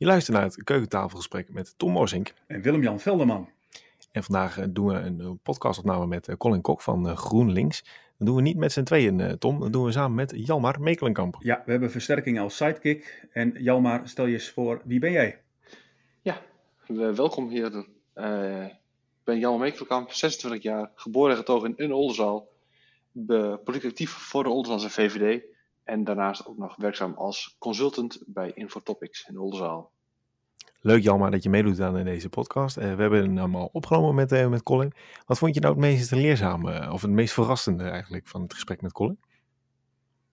Je luistert naar het keukentafelgesprek met Tom Morsink. En Willem-Jan Velderman. En vandaag eh, doen we een eh, podcastopname met eh, Colin Kok van GroenLinks. Dat doen we niet met z'n tweeën, Tom. Dat doen we samen met Jalmar Mekelenkamp. Ja, we hebben versterking als sidekick. En Jalmar, stel je eens voor, wie ben jij? Ja, welkom hier. ik ben Jalmar Mekelenkamp, 26 jaar, geboren en getogen in Oldenzaal. Politiek actief voor de Oldenzaal VVD. En daarnaast ook nog werkzaam als consultant bij Infotopics in Oldenzaal. Leuk Jalma dat je meedoet aan deze podcast. Uh, we hebben hem allemaal opgenomen met, uh, met Colin. Wat vond je nou het meest leerzame of het meest verrassende eigenlijk van het gesprek met Colin?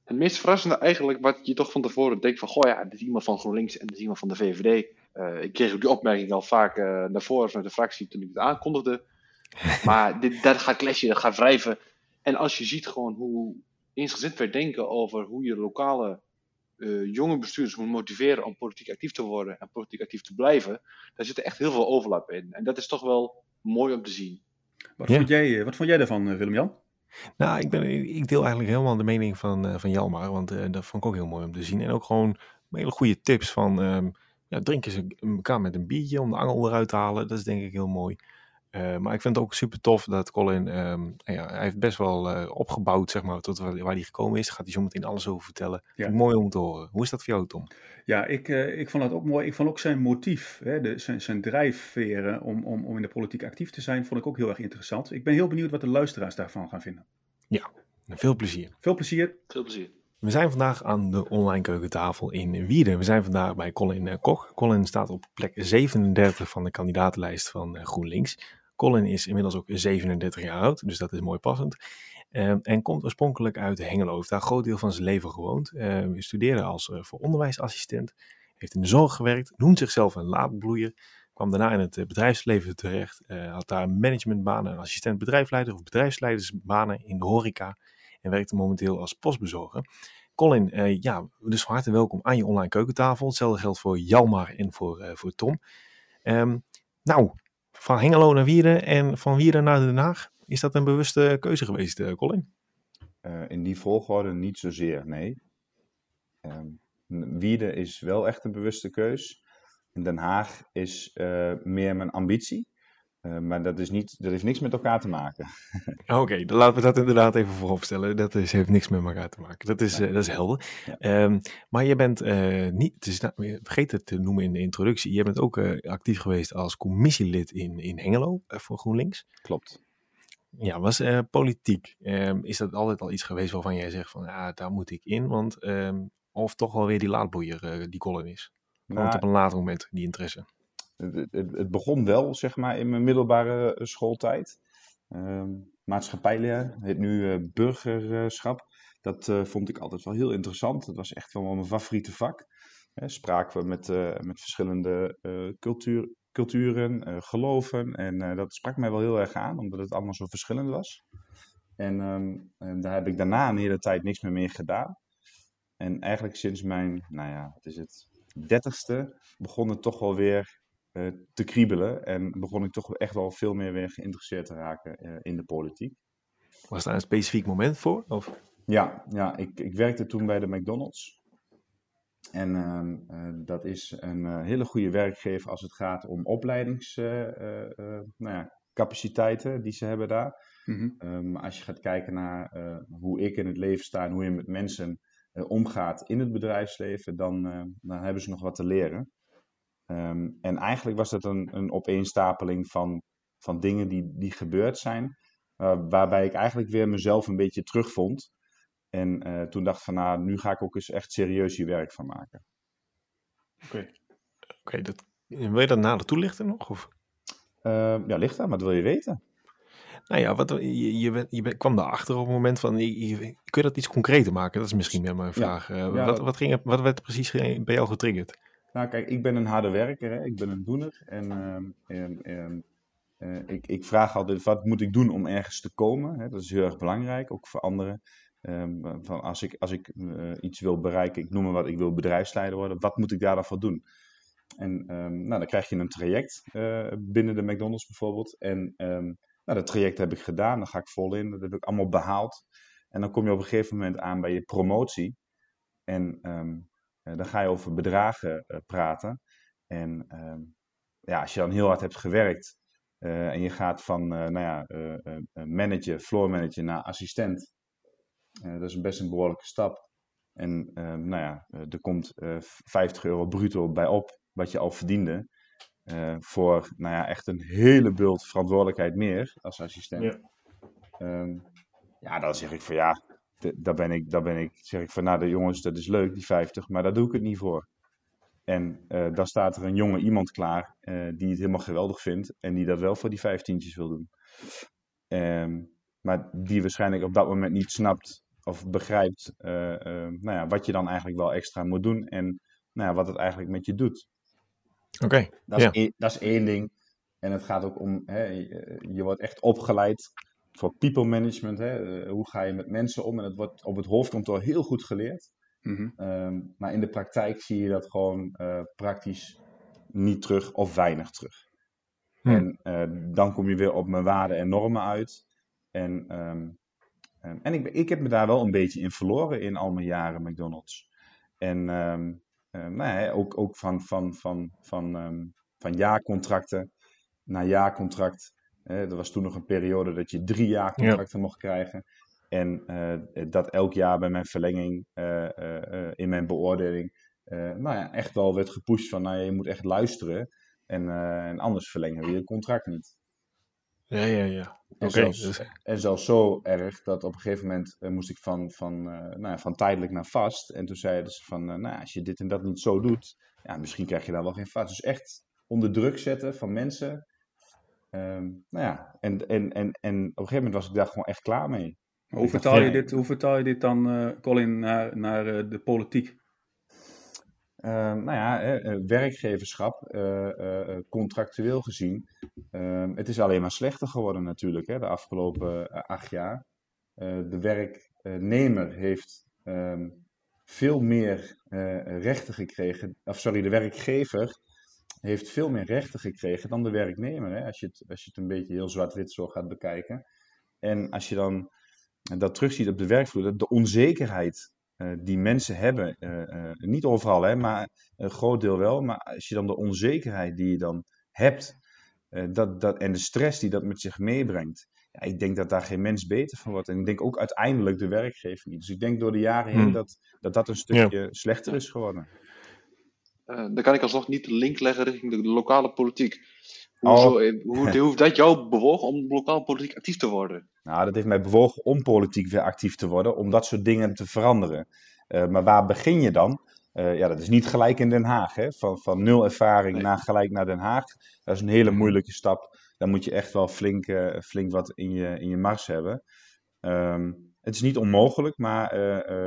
Het meest verrassende eigenlijk wat je toch van tevoren denkt van... Goh ja, dit is iemand van GroenLinks en dit is iemand van de VVD. Uh, eh, ik kreeg ook die opmerking al vaak naar voren vanuit de fractie toen ik het aankondigde. maar dit, dat gaat clashen, dat gaat wrijven. En als je ziet gewoon hoe eensgezind werd denken over hoe je lokale uh, jonge bestuurders moet motiveren om politiek actief te worden en politiek actief te blijven, daar zit er echt heel veel overlap in. En dat is toch wel mooi om te zien. Wat, vond, jij, eh, wat vond jij daarvan, eh, Willem-Jan? Nou, ik, ben, ik deel eigenlijk helemaal de mening van, van Jalmar, want dat vond ik ook heel mooi om te zien. En ook gewoon hele goede tips van, um, ja, drink eens elkaar met een biertje om de angel eruit te halen. Dat is denk ik heel mooi. Uh, maar ik vind het ook super tof dat Colin, um, ja, hij heeft best wel uh, opgebouwd, zeg maar, tot waar, waar, hij gekomen is. Gaat hij zo meteen alles over vertellen. Ja. Mooi om te horen. Hoe is dat voor jou, Tom? Ja, ik, uh, ik vond het ook mooi. Ik vond ook zijn motief, hè, de, zijn, zijn drijfveren om, om, om in de politiek actief te zijn, vond ik ook heel erg interessant. Ik ben heel benieuwd wat de luisteraars daarvan gaan vinden. Ja, veel plezier. Veel plezier. Veel plezier. We zijn vandaag aan de online keukentafel in Wieden. We zijn vandaag bij Colin Koch. Colin staat op plek 37 van de kandidatenlijst van GroenLinks. Colin is inmiddels ook 37 jaar oud, dus dat is mooi passend. Ehm, en komt oorspronkelijk uit Hengelo. Heeft daar een groot deel van zijn leven gewoond. Uh, studeerde als uh, voor onderwijsassistent. Heeft in de zorg gewerkt. Noemt zichzelf een laadbloeier. Kwam daarna in het eh, bedrijfsleven terecht. Had daar managementbanen, assistent bedrijfsleider of bedrijfsleidersbanen in de horeca. En werkte momenteel als postbezorger. Colin, ja, dus van harte welkom aan je online keukentafel. Hetzelfde geldt voor Jalmar en voor, voor Tom. Um, nou, van Hengelo naar Wieren en van Wieren naar Den Haag. Is dat een bewuste keuze geweest, eh, Colin? In die volgorde niet zozeer, nee. Um, Wieren is wel echt een bewuste keus. Den Haag is meer mijn ambitie. Uh, maar dat, is niet, dat heeft niks met elkaar te maken. Oké, okay, dan laten we dat inderdaad even vooropstellen. Dat is, heeft niks met elkaar te maken. Dat is, ja. uh, dat is helder. Ja. Um, maar je bent uh, niet, het is, nou, vergeet het te noemen in de introductie. Je bent ook actief geweest als commissielid in, in Hengelo voor GroenLinks. Klopt. Ja, was politiek. Um, is dat altijd al iets geweest waarvan jij zegt van, ja, daar moet ik in? Want, um, of toch wel weer die laadboeier die Colin is? Komt nou, op een later moment, die interesse? Het, het, begon wel, zeg maar, in mijn middelbare eh, schooltijd. Uh, maatschappijleer, heet nu uh, burgerschap. Dat vond ik altijd wel heel interessant. Dat was echt wel mijn favoriete vak. Hè, spraken we met, met verschillende cultuur, culturen, geloven. En dat sprak mij wel heel erg aan, omdat het allemaal zo verschillend was. En, um, en daar heb ik daarna een hele tijd niks meer mee gedaan. En eigenlijk sinds mijn, nou ja, wat is het, dertigste begon het toch wel weer eh, te kriebelen. En begon ik toch echt wel veel meer weer geïnteresseerd te raken eh, in de politiek. Was daar een specifiek moment voor? Of? Ja, ja ik, ik werkte toen bij de McDonald's. En uh, uh, dat is een uh, hele goede werkgever als het gaat om opleidingscapaciteiten nou ja, die ze hebben daar. Mm -hmm. Als je gaat kijken naar hoe ik in het leven sta en hoe je met mensen omgaat in het bedrijfsleven, dan, dan hebben ze nog wat te leren. Um, en eigenlijk was dat een, een opeenstapeling van, van dingen die, die gebeurd zijn, uh, waarbij ik eigenlijk weer mezelf een beetje terugvond. En uh, toen dacht van, nou, nu ga ik ook eens echt serieus hier werk van maken. Oké, okay. okay, dat, wil je dat nader toelichten nog? Of? Uh, ja, ligt daar, maar wat wil je weten? Nou ja, wat, je, je, bent, je kwam daarachter op het moment van, je, je, kun je dat iets concreter maken? Dat is misschien meer mijn vraag. Ja, ja, wat, wat, ging, wat werd precies bij jou getriggerd? Nou, kijk, ik ben een harde werker, hè? ik ben een doener. En, uh, uh, ik, ik, vraag altijd, wat moet ik doen om ergens te komen? Hè? Dat is heel erg belangrijk, ook voor anderen. Um, van als ik, als ik uh, iets wil bereiken, ik noem maar wat, ik wil bedrijfsleider worden, wat moet ik daar dan voor doen? En um, nou, dan krijg je een traject uh, binnen de McDonald's bijvoorbeeld. En nou, dat traject heb ik gedaan, daar ga ik vol in, dat heb ik allemaal behaald. En dan kom je op een gegeven moment aan bij je promotie. En dan ga je over bedragen uh, praten. En ehm, ja, als je dan heel hard hebt gewerkt en je gaat van nou ja, manager, floor manager naar assistent, dat is best een behoorlijke stap. En ehm, nou ja, er komt 50 euro bruto bij op, wat je al verdiende. voor nou ja, echt een hele bult verantwoordelijkheid meer als assistent. Ja. Ehm, ja, dan zeg ik van ja, daar ben ik, daar ben ik, zeg ik van nou de jongens, dat is leuk, die 50, maar daar doe ik het niet voor. En uh, dan staat er een jonge iemand klaar uh, die het helemaal geweldig vindt en die dat wel voor die vijftientjes wil doen. Um, maar die waarschijnlijk op dat moment niet snapt of begrijpt uh, nou ja, wat je dan eigenlijk wel extra moet doen en nou ja, wat het eigenlijk met je doet. Oké. dat, yeah. dat, is één ding. En het gaat ook om, hè, je wordt echt opgeleid voor people management. Hè? Eh, hoe ga je met mensen om? En dat wordt op het hoofdkantoor heel goed geleerd. Mm maar in de praktijk zie je dat gewoon uh, praktisch niet terug of weinig terug. En uh, dan kom je weer op mijn waarden en normen uit. En, um, en ik, ik heb me daar wel een beetje in verloren in al mijn jaren McDonald's. En nou ook, ook van, van, van, van, van jaarcontracten naar jaarcontract er was toen nog een periode dat je drie jaar contracten mocht krijgen. En uh, dat elk jaar bij mijn verlenging, uh, uh, in mijn beoordeling, nou ja, echt wel werd gepusht van, nou je moet echt luisteren. En, en anders verlengen we je contract niet. Ja, ja, ja. En, zelfs, dus- en zelfs zo erg dat op een gegeven moment moest ik van, van, nou ja, van tijdelijk naar vast. En toen zeiden ze van, nou als je dit en dat niet zo doet, ja, misschien krijg je daar wel geen vast. Dus echt onder druk zetten van mensen Um, nou ja, en, en, en, en op een gegeven moment was ik daar gewoon echt klaar mee. hoe, vertaal je dit, hoe vertaal je dit dan, uh, Colin, naar, naar uh, de politiek? Uh, nou ja, uh, werkgeverschap, contractueel gezien. Ehm, het is alleen maar slechter geworden natuurlijk hè, de afgelopen acht jaar. de werknemer heeft um, veel meer rechten gekregen. Of sorry, de werkgever heeft veel meer rechten gekregen dan de werknemer. Hè? Als, je het, als je het een beetje heel zwart-wit zo gaat bekijken. En als je dan dat terugziet op de werkvloer, de onzekerheid uh, die mensen hebben, uh, uh, niet overal, hè, maar een groot deel wel. Maar als je dan de onzekerheid die je dan hebt dat, dat, en de stress die dat met zich meebrengt. Ja, ik denk dat daar geen mens beter van wordt. En ik denk ook uiteindelijk de werkgever niet. Dus ik denk door de jaren heen hmm. dat, dat dat een stukje ja. slechter is geworden. Uh, dan kan ik alsnog niet de link leggen richting de, lokale politiek. Hoezo, oh. Eh, hoe, hoe heeft dat jou bewogen om lokaal politiek actief te worden? Nou, dat heeft mij bewogen om politiek weer actief te worden, om dat soort dingen te veranderen. Uh, maar waar begin je dan? Uh, ja, dat is niet gelijk in Den Haag. Hè? Van, van nul ervaring nee. naar gelijk naar Den Haag. Dat is een hele moeilijke stap. Dan moet je echt wel flink, uh, flink wat in je, in je mars hebben. Um, het is niet onmogelijk, maar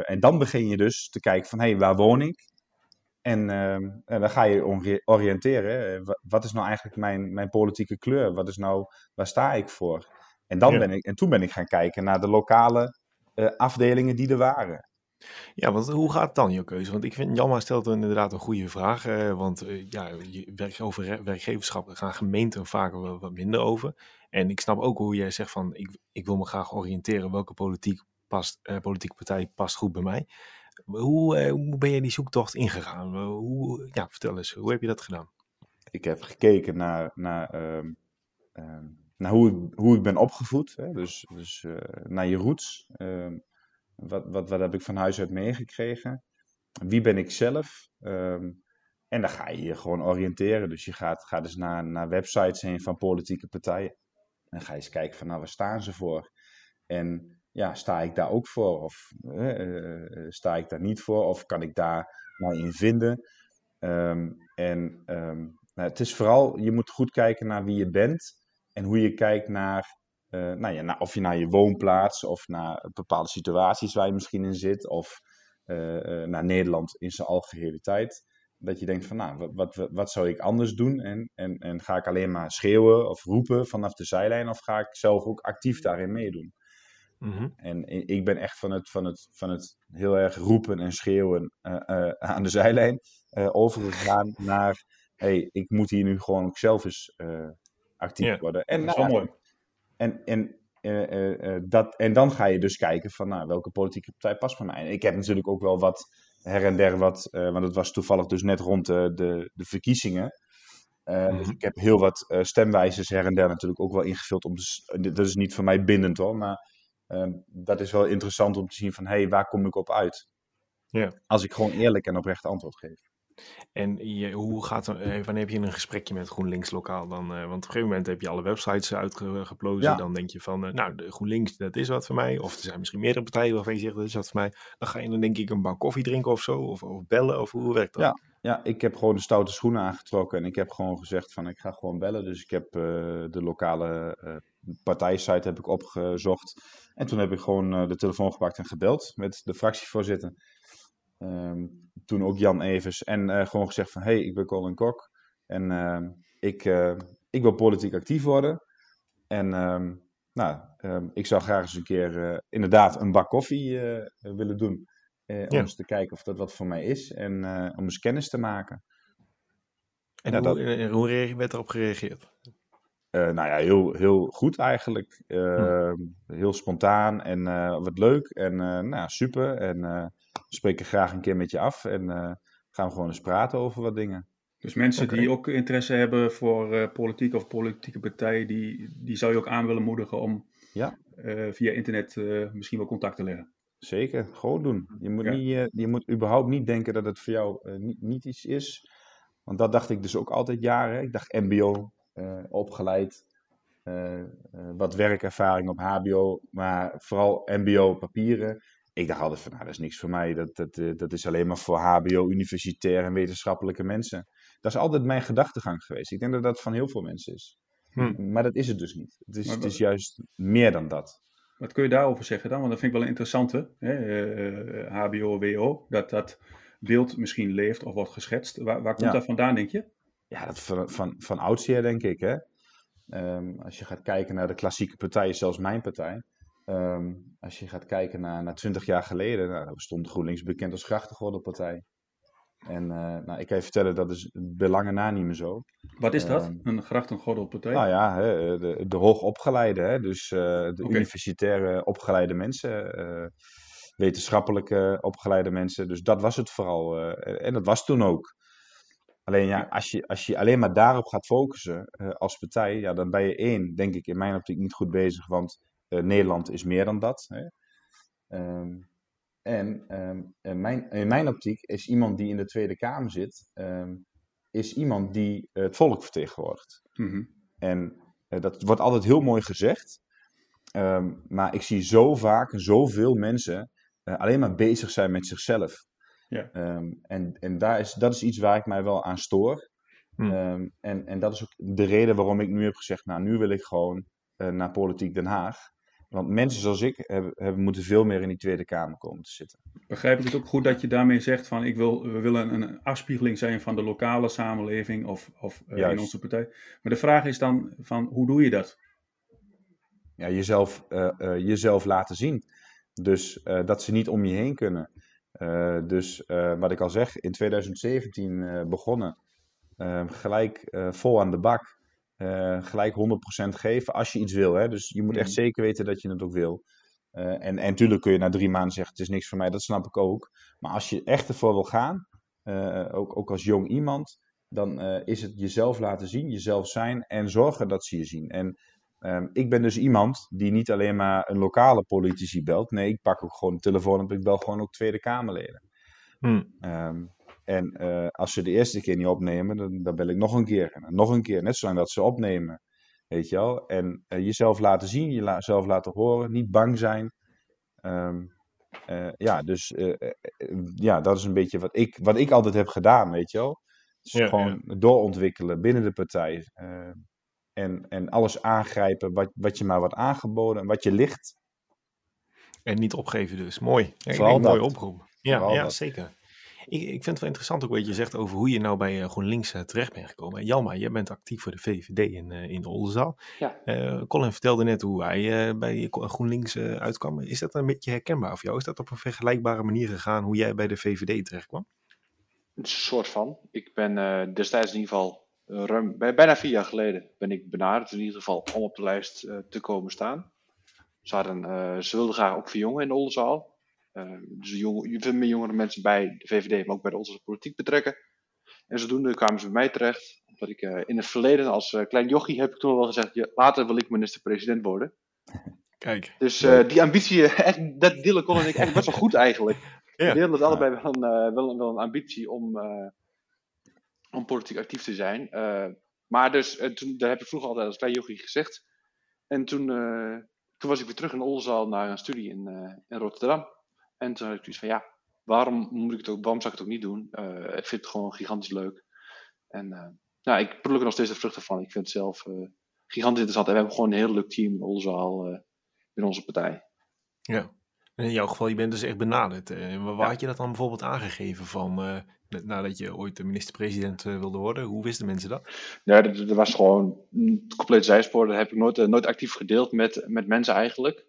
en dan begin je dus te kijken van hé, hey, waar woon ik? En, uh, en, dan ga je oriënteren. Wat is nou eigenlijk mijn, mijn politieke kleur? Wat is nou, waar sta ik voor? En, dan ben ik, en toen ben ik gaan kijken naar de lokale uh, afdelingen die er waren. Ja, want hoe gaat het dan, je keuze? Want ik vind, Jamma stelt inderdaad een goede vraag. Uh, want uh, ja, werk, over werkgeverschap gaan gemeenten vaak wat minder over. En ik snap ook hoe jij zegt van, ik, ik wil me graag oriënteren welke politiek past, politieke partij past goed bij mij. Hoe, eh, hoe ben je die zoektocht ingegaan? Hoe, ja, vertel eens, hoe heb je dat gedaan? Ik heb gekeken naar, naar, uh, uh, naar hoe, ik, hoe ik ben opgevoed. Hè? Dus, dus uh, naar je roots. Ehm, wat, wat, wat heb ik van huis uit meegekregen? Wie ben ik zelf? Ehm, en dan ga je je gewoon oriënteren. Dus je gaat, gaat dus naar, naar websites heen van politieke partijen. En ga je eens kijken van nou, waar staan ze voor? En ja, sta ik daar ook voor? Of uh, sta ik daar niet voor? Of kan ik daar nou in vinden? Um, en um, nou, het is vooral, je moet goed kijken naar wie je bent en hoe je kijkt naar, uh, nou ja, of je naar je woonplaats of naar bepaalde situaties waar je misschien in zit, of naar Nederland in zijn algehele Dat je denkt van, nou, wat, wat, wat zou ik anders doen? En, en, en ga ik alleen maar schreeuwen of roepen vanaf de zijlijn, of ga ik zelf ook actief daarin meedoen? Mm En ik ben echt van het, van, het, van het heel erg roepen en schreeuwen uh, uh, aan de zijlijn uh, overgegaan naar, hey, ik moet hier nu gewoon ook zelf eens actief yeah, worden. En, dat is nou, mooi. En, en, dat, en dan ga je dus kijken van nou, welke politieke partij past bij mij. En ik heb natuurlijk ook wel wat, her en der wat, want het was toevallig dus net rond de, de, de verkiezingen. Dus Mhm. ik heb heel wat stemwijzers her en der natuurlijk ook wel ingevuld. Om de, dat is niet voor mij bindend hoor, maar uh, dat is wel interessant om te zien van hé, hey, waar kom ik op uit? Ja. Als ik gewoon eerlijk en oprecht antwoord geef. En je, hoe gaat er, eh, wanneer heb je een gesprekje met GroenLinks lokaal dan? Uh, want op een gegeven moment heb je alle websites uitgeplozen. Ja. Dan denk je van, uh, nou, de GroenLinks, dat is wat voor mij. Of er zijn misschien meerdere partijen waarvan je zegt, dat is wat voor mij. Dan ga je dan denk ik een bak koffie drinken of zo. Of, of bellen, of hoe werkt dat? Ja, ja, ik heb gewoon de stoute schoenen aangetrokken. En ik heb gewoon gezegd van, ik ga gewoon bellen. Dus ik heb uh, de lokale partijsite heb ik opgezocht. En toen heb ik gewoon de telefoon gepakt en gebeld met de fractievoorzitter. Um, toen ook Jan Evers. En uh, gewoon gezegd van, hé, hey, ik ben Colin Kok. En uh, ik, uh, ik wil politiek actief worden. En um, nou, um, ik zou graag eens een keer inderdaad een bak koffie willen doen. Om eens te kijken of dat wat voor mij is. En om eens kennis te maken. En ja, hoe, dat... hoe werd erop gereageerd? Nou ja, heel, heel goed eigenlijk. Hm. Heel spontaan en wat leuk. En nou, super. En we spreken graag een keer met je af en gaan we gewoon eens praten over wat dingen. Dus mensen okay. die ook interesse hebben voor politiek of politieke partijen, die, die zou je ook aan willen moedigen om ja. via internet misschien wel contact te leggen. Zeker, gewoon doen. Je moet, ja. niet, je moet überhaupt niet denken dat het voor jou niet, niet iets is. Want dat dacht ik dus ook altijd jaren. Ik dacht MBO, opgeleid, wat werkervaring op HBO, maar vooral MBO papieren ik dacht altijd van, nou, dat is niks voor mij. Dat, dat, dat is alleen maar voor HBO, universitair en wetenschappelijke mensen. Dat is altijd mijn gedachtegang geweest. Ik denk dat dat van heel veel mensen is. Hm. Maar dat is het dus niet. Het is, het is juist meer dan dat. Wat kun je daarover zeggen dan? Want dat vind ik wel een interessante. Hè? Uh, HBO, WO. Dat dat beeld misschien leeft of wordt geschetst. Waar, waar komt ja. dat vandaan, denk je? Ja, dat van, van, van oudsher, denk ik. Hè? Um, als je gaat kijken naar de klassieke partijen, zelfs mijn partij. Um, als je gaat kijken naar, naar 20 jaar geleden, nou, stond GroenLinks bekend als grachtengordelpartij. En uh, nou, ik kan je vertellen, dat is belangen na niet meer zo. Wat is dat, um, een grachtengordelpartij? Nou ja, hè, de, de hoogopgeleide, hè, dus uh, de okay. universitaire opgeleide mensen, uh, wetenschappelijke opgeleide mensen. Dus dat was het vooral. en dat was toen ook. Alleen ja, als je, als je alleen maar daarop gaat focussen als partij, ja, dan ben je één, denk ik, in mijn optiek niet goed bezig. Want uh, Nederland is meer dan dat. Hè? Um, en um, in, mijn, in mijn optiek is iemand die in de Tweede Kamer zit, um, is iemand die uh, het volk vertegenwoordigt. Mm-hmm. En dat wordt altijd heel mooi gezegd, maar ik zie zo vaak zoveel mensen alleen maar bezig zijn met zichzelf. Ja. en en daar is, dat is iets waar ik mij wel aan stoor. Mm. en, en dat is ook de reden waarom ik nu heb gezegd, nou nu wil ik gewoon naar Politiek Den Haag. Want mensen zoals ik hebben, hebben, moeten veel meer in die Tweede Kamer komen te zitten. Begrijp ik het ook goed dat je daarmee zegt van ik wil, we willen een afspiegeling zijn van de lokale samenleving of, of uh, in onze partij. Maar de vraag is dan van hoe doe je dat? Ja, jezelf, uh, uh, jezelf laten zien. Dus dat ze niet om je heen kunnen. Dus wat ik al zeg, in 2017 begonnen. gelijk vol aan de bak. Gelijk 100% geven als je iets wil. Hè? Dus je moet echt zeker weten dat je het ook wil. Uh, en natuurlijk kun je na drie maanden zeggen: Het is niks voor mij, dat snap ik ook. Maar als je echt ervoor wil gaan, uh, ook, ook als jong iemand, dan is het jezelf laten zien, jezelf zijn en zorgen dat ze je zien. En um, ik ben dus iemand die niet alleen maar een lokale politici belt. Nee, ik pak ook gewoon de telefoon op, ik bel gewoon ook Tweede Kamerleden. Hmm. Um, en uh, als ze de eerste keer niet opnemen, dan, dan bel ik nog een keer. En nog een keer, net zolang dat ze opnemen. Weet je wel? En uh, jezelf laten zien, jezelf laten horen, niet bang zijn. Um, uh, ja, dus ja, dat is een beetje wat ik, wat ik altijd heb gedaan, weet je wel. Dus Ja, gewoon doorontwikkelen binnen de partij. En, en alles aangrijpen wat, wat je maar wordt aangeboden, wat je ligt. En niet opgeven dus. Mooi. Vooral denk, mooie oproep. Ja, Vooral ja dat. zeker. Ik, ik vind het wel interessant ook wat je zegt over hoe je nou bij eh, GroenLinks eh, terecht bent gekomen. En Jalma, jij bent actief voor de VVD in, eh, in Oldenzaal. Ja. Eh, Colin vertelde net hoe hij eh, bij GroenLinks eh, uitkwam. Is dat een beetje herkenbaar voor jou? Is dat op een vergelijkbare manier gegaan hoe jij bij de VVD terecht kwam? Een soort van. Ik ben eh, destijds in ieder geval ruim, bij, bijna vier jaar geleden ben ik benaderd in ieder geval om op de lijst eh, te komen staan. Ze, hadden, eh, ze wilden graag ook verjongen in de Oldenzaal. dus jong, veel meer jongere mensen bij de VVD, maar ook bij de onze politiek betrekken. En zodoende kwamen ze bij mij terecht. Omdat ik in het verleden, als klein jochie, heb ik toen al gezegd: later wil ik minister-president worden. Kijk. Dus die ambitie, echt, dat delen kon ik echt best wel goed eigenlijk. Ja. We het allebei wel een, wel, wel een ambitie om, om politiek actief te zijn. maar dus, toen, dat heb ik vroeger altijd als klein jochie gezegd. En toen, toen was ik weer terug in Oldenzaal naar een studie in, in Rotterdam. En toen had ik zoiets van, ja, waarom, moet ik het ook, waarom zou ik het ook niet doen? Ik vind het gewoon gigantisch leuk. En nou, ik pluk er nog steeds de vruchten van. Ik vind het zelf gigantisch interessant. En we hebben gewoon een heel leuk team in Oldenzaal in onze partij. Ja, in jouw geval, je bent dus echt benaderd. waar ja. had je dat dan bijvoorbeeld aangegeven van, nadat je ooit de minister-president wilde worden? Hoe wisten mensen dat? Ja, dat, dat was gewoon een compleet zijspoor. Dat heb ik nooit, nooit actief gedeeld met, met mensen eigenlijk.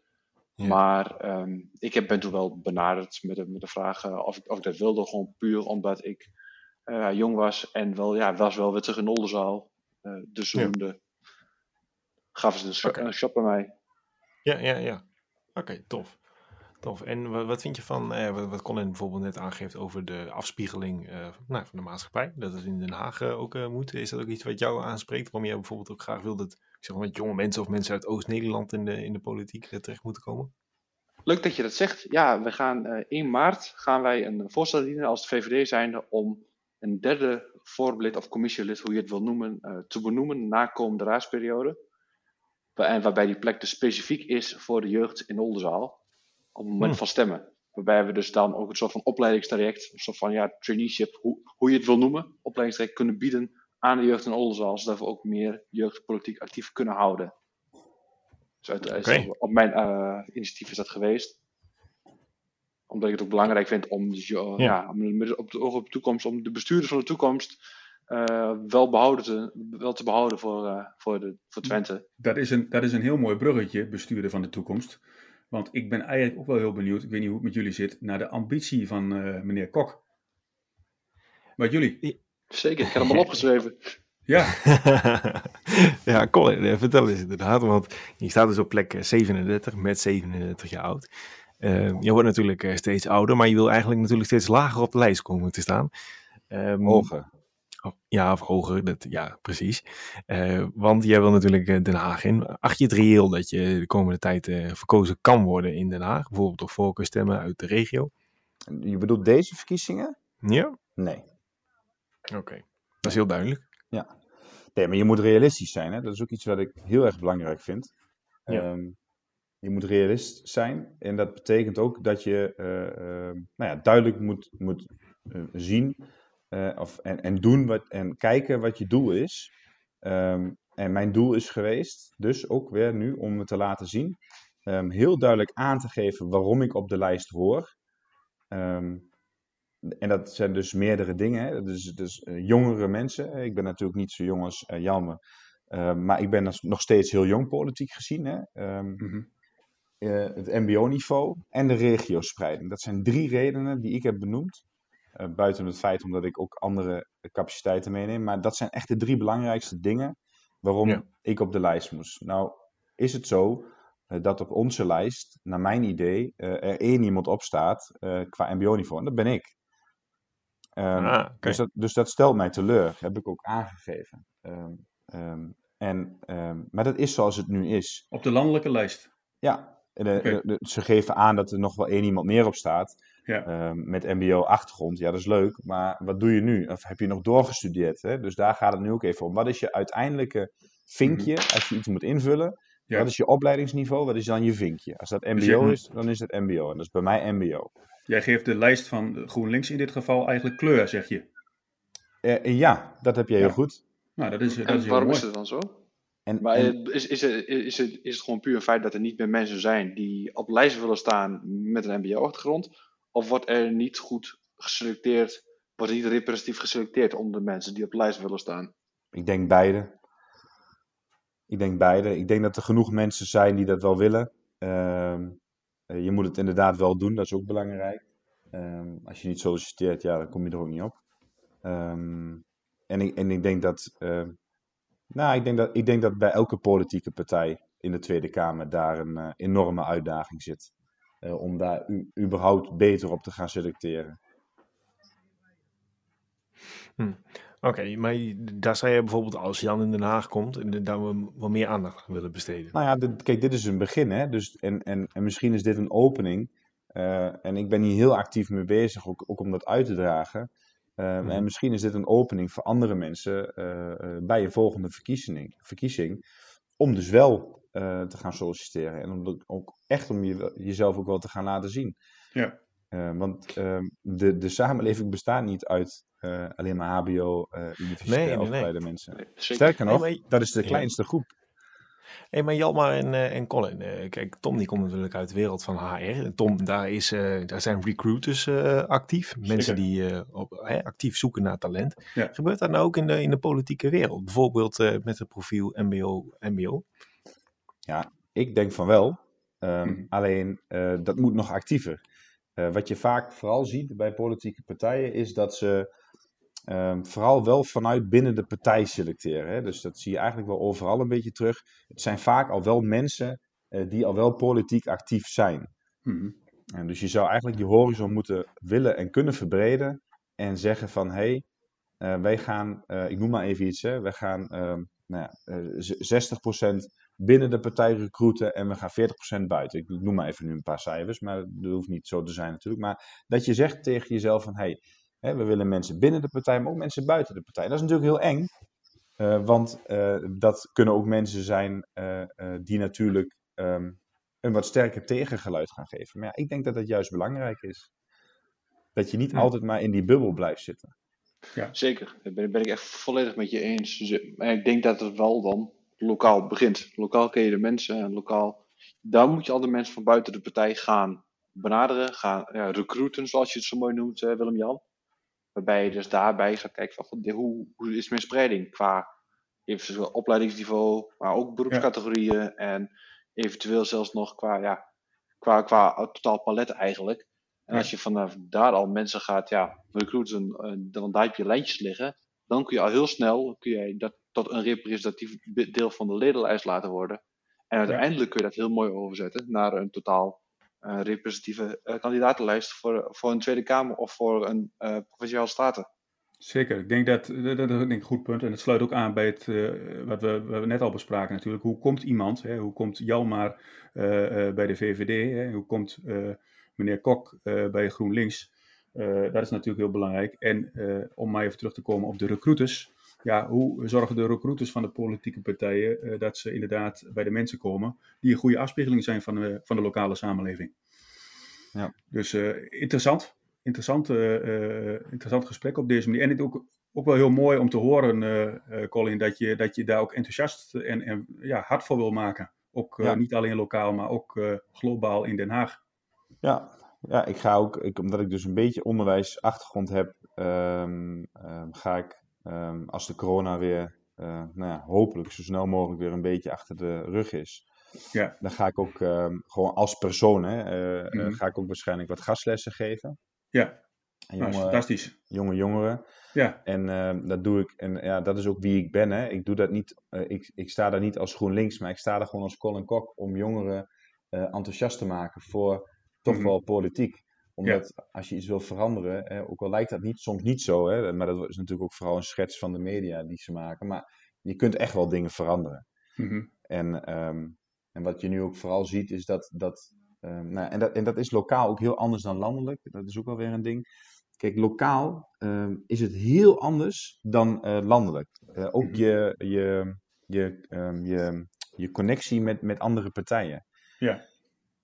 Ja. Maar um, ik heb, ben toen wel benaderd met de, met de vraag uh, of, ik, of ik dat wilde. Gewoon puur omdat ik jong was en wel, ja, was wel weer terug in Oldenzaal. Dus ja. gaven ze een, okay. shop bij mij. Ja, ja, ja. Oké, okay, tof. Tof. En wat, vind je van eh, wat, Colin bijvoorbeeld net aangeeft over de afspiegeling uh, nou, van de maatschappij? Dat het in Den Haag uh, ook moet. Is dat ook iets wat jou aanspreekt? Waarom jij bijvoorbeeld ook graag wil dat ik zeg jonge mensen of mensen uit Oost-Nederland in de, in de politiek terecht moeten komen? Leuk dat je dat zegt. Ja, we gaan uh, in maart gaan wij een voorstel dienen als de VVD zijnde om een derde voorlid of commissielid, hoe je het wil noemen, te benoemen na komende raadsperiode. En waarbij die plek dus specifiek is voor de jeugd in Oldenzaal op het moment hmm. van stemmen. Waarbij we dus dan ook een soort van opleidingstraject, een soort van ja, traineeship, hoe, hoe je het wil noemen, opleidingstraject kunnen bieden aan de jeugd in Oldenzaal, zodat we ook meer jeugdpolitiek actief kunnen houden. Dus uit, okay. op mijn uh, initiatief is dat geweest. Omdat ik het ook belangrijk vind om, dus, uh, ja. ja. om op de op de toekomst, om de bestuurders van de toekomst uh, wel, behouden te, wel te behouden voor, voor, de, voor Twente. Dat is, een, dat is een heel mooi bruggetje, bestuurder van de toekomst. Want ik ben eigenlijk ook wel heel benieuwd, ik weet niet hoe het met jullie zit, naar de ambitie van meneer Kok. Wat jullie? Zeker, ik heb hem al opgeschreven. Ja. ja, Colin, vertel eens inderdaad, want je staat dus op plek 37 met 37 jaar oud. Uh, je wordt natuurlijk steeds ouder, maar je wil eigenlijk natuurlijk steeds lager op de lijst komen te staan. Um, hoger. Oh, ja, of hoger, dat, ja, precies. Uh, want jij wil natuurlijk Den Haag in. Acht je het reëel dat je de komende tijd verkozen kan worden in Den Haag? Bijvoorbeeld door voorkeurstemmen uit de regio? Je bedoelt deze verkiezingen? Ja. Nee. Oké, okay. dat is heel duidelijk. Ja. Nee, maar je moet realistisch zijn. Hè? Dat is ook iets wat ik heel erg belangrijk vind. Ja. Um, je moet realist zijn. En dat betekent ook dat je uh, uh, nou ja, duidelijk moet, moet uh, zien of, en, en doen wat, en kijken wat je doel is. Um, en mijn doel is geweest, dus ook weer nu om het te laten zien, um, heel duidelijk aan te geven waarom ik op de lijst hoor. Um, en dat zijn dus meerdere dingen. Hè. Dus, dus uh, jongere mensen. Ik ben natuurlijk niet zo jong als uh, Jalme. Uh, maar ik ben nog steeds heel jong politiek gezien. Hè. Um, mm -hmm. het MBO-niveau en de regiospreiding. Dat zijn drie redenen die ik heb benoemd. Buiten het feit omdat ik ook andere capaciteiten meeneem. Maar dat zijn echt de drie belangrijkste dingen waarom ja. ik op de lijst moest. Nou, is het zo dat op onze lijst, naar mijn idee, er één iemand op staat qua MBO-niveau. En dat ben ik. Um, ah, okay. dus, dat, dus dat stelt mij teleur, heb ik ook aangegeven. Um, um, en, maar dat is zoals het nu is. Op de landelijke lijst? Ja, de, okay. de, de, ze geven aan dat er nog wel één iemand meer op staat. Ja. met MBO-achtergrond. Ja, dat is leuk, maar wat doe je nu? Of heb je nog doorgestudeerd? Hè? Dus daar gaat het nu ook even om. Wat is je uiteindelijke vinkje -hmm. als je iets moet invullen? Ja. Wat is je opleidingsniveau? Wat is dan je vinkje? Als dat MBO is, dan is het MBO. En dat is bij mij MBO. Jij geeft de lijst van GroenLinks in dit geval eigenlijk kleur, zeg je? Uh, ja, dat heb jij ja. heel goed. Nou, dat is, dat en is waarom mooi. is het dan zo? En, maar en... Is, is, het, is, het, is het gewoon puur een feit dat er niet meer mensen zijn die op lijsten willen staan met een MBO-achtergrond? Of wordt er niet goed geselecteerd, wordt niet representatief geselecteerd onder de mensen die op lijst willen staan? Ik denk beide. Ik denk beide. Ik denk dat er genoeg mensen zijn die dat wel willen. Uh, je moet het inderdaad wel doen, dat is ook belangrijk. Um, als je niet solliciteert, ja, dan kom je er ook niet op. Um, en, ik, en ik denk dat, uh, nou, ik denk dat, ik denk dat bij elke politieke partij in de Tweede Kamer daar een uh, enorme uitdaging zit. Om daar überhaupt beter op te gaan selecteren. Hm. Oké, maar daar zou je bijvoorbeeld als Jan in Den Haag komt, en daar we wat meer aandacht willen besteden. Nou ja, dit, kijk, dit is een begin, hè? Dus, en, en, en misschien is dit een opening. Uh, en ik ben hier heel actief mee bezig, ook, ook om dat uit te dragen. Uh, En mhm. misschien is dit een opening voor andere mensen uh, bij je volgende verkiezing, verkiezing. Om dus wel te gaan solliciteren. En om ook echt om je, jezelf ook wel te gaan laten zien. Ja. want ehm, de, de samenleving bestaat niet uit uh, alleen maar HBO, uh, universitair nee, nee, nee. mensen. Sterker nog, dat is de kleinste groep. Hé, hey, maar Jalmar en, uh, en Colin, kijk, Tom die komt natuurlijk uit de wereld van HR. Tom, daar, is, daar zijn recruiters actief. Mensen die op, actief zoeken naar talent. Ja. Gebeurt dat nou ook in de, in de politieke wereld? Bijvoorbeeld met het profiel MBO, MBO? Ja, ik denk van wel. Um, mm. Alleen, dat moet nog actiever. wat je vaak vooral ziet bij politieke partijen is dat ze Um, vooral wel vanuit binnen de partij selecteren. Hè? Dus dat zie je eigenlijk wel overal een beetje terug. Het zijn vaak al wel mensen uh, die al wel politiek actief zijn. Mm en dus je zou eigenlijk die horizon moeten willen en kunnen verbreden. En zeggen van, hé, hey, wij gaan, ik noem maar even iets, hè, wij gaan ehm, nou ja, 60% binnen de partij recruiten en we gaan 40% buiten. Ik noem maar even nu een paar cijfers, maar dat hoeft niet zo te zijn natuurlijk. Maar dat je zegt tegen jezelf van, hé, hey, we willen mensen binnen de partij, maar ook mensen buiten de partij. Dat is natuurlijk heel eng, uh, want uh, dat kunnen ook mensen zijn uh, die natuurlijk um, een wat sterker tegengeluid gaan geven. Maar ja, ik denk dat dat juist belangrijk is. Dat je niet ja. altijd maar in die bubbel blijft zitten. Ja. Zeker, daar ben, ben, ik echt volledig met je eens. Dus, maar ik denk dat het wel dan lokaal begint. Lokaal ken je de mensen en lokaal, daar moet je al de mensen van buiten de partij gaan benaderen, gaan ja, recruiten, zoals je het zo mooi noemt, Willem-Jan. Waarbij je dus daarbij gaat kijken van hoe, hoe is mijn spreiding qua eventueel opleidingsniveau, maar ook beroepscategorieën en eventueel zelfs nog qua, ja, qua, qua totaal palet eigenlijk. En als je vanaf daar al mensen gaat ja, recruiten, uh, dan daar heb je lijntjes liggen, dan kun je al heel snel kun je dat tot een representatief deel van de ledenlijst laten worden. En uiteindelijk kun je dat heel mooi overzetten naar een totaal uh, representatieve uh, kandidatenlijst voor, voor een Tweede Kamer of voor een uh, provinciale staten. Zeker, ik denk dat, dat, dat, is een goed punt. En het sluit ook aan bij het, wat, we, wat we net al bespraken natuurlijk. Hoe komt iemand, hè, hoe komt Jalmar bij de VVD, hè, hoe komt meneer Kok bij GroenLinks. dat is natuurlijk heel belangrijk. En om maar even terug te komen op de recruiters ja, hoe zorgen de recruiters van de politieke partijen uh, dat ze inderdaad bij de mensen komen die een goede afspiegeling zijn van de, van de lokale samenleving. Ja. Dus uh, interessant, interessant, uh, interessant gesprek op deze manier. En het ook, ook wel heel mooi om te horen, Colin, dat je, dat je daar ook enthousiast en, en ja, hard voor wil maken. Ook ja. niet alleen lokaal, maar ook globaal in Den Haag. Ja, ja ik ga ook, ik, omdat ik dus een beetje onderwijsachtergrond heb, um, um, ga ik um, als de corona weer, uh, nou ja, hopelijk zo snel mogelijk weer een beetje achter de rug is. Ja. Dan ga ik ook um, gewoon als persoon, hè, uh, mm -hmm. uh, ga ik ook waarschijnlijk wat gastlessen geven. Ja, jonge, nou, fantastisch. Jonge jongeren. Ja. En uh, dat doe ik, en ja, dat is ook wie ik ben. Hè. Ik, doe dat niet, uh, ik, ik sta daar niet als GroenLinks, maar ik sta daar gewoon als Colin Kok om jongeren enthousiast te maken voor toch mm -hmm. wel politiek omdat ja. als je iets wil veranderen, hè, ook al lijkt dat niet, soms niet zo, hè, maar dat is natuurlijk ook vooral een schets van de media die ze maken. Maar je kunt echt wel dingen veranderen. Mm -hmm. en, um, en wat je nu ook vooral ziet, is dat. dat, um, nou, en, dat en dat is lokaal ook heel anders dan landelijk. Dat is ook wel weer een ding. Kijk, lokaal um, is het heel anders dan uh, landelijk. Uh, ook mm -hmm. je, je, je, je, je connectie met, met andere partijen. Ja.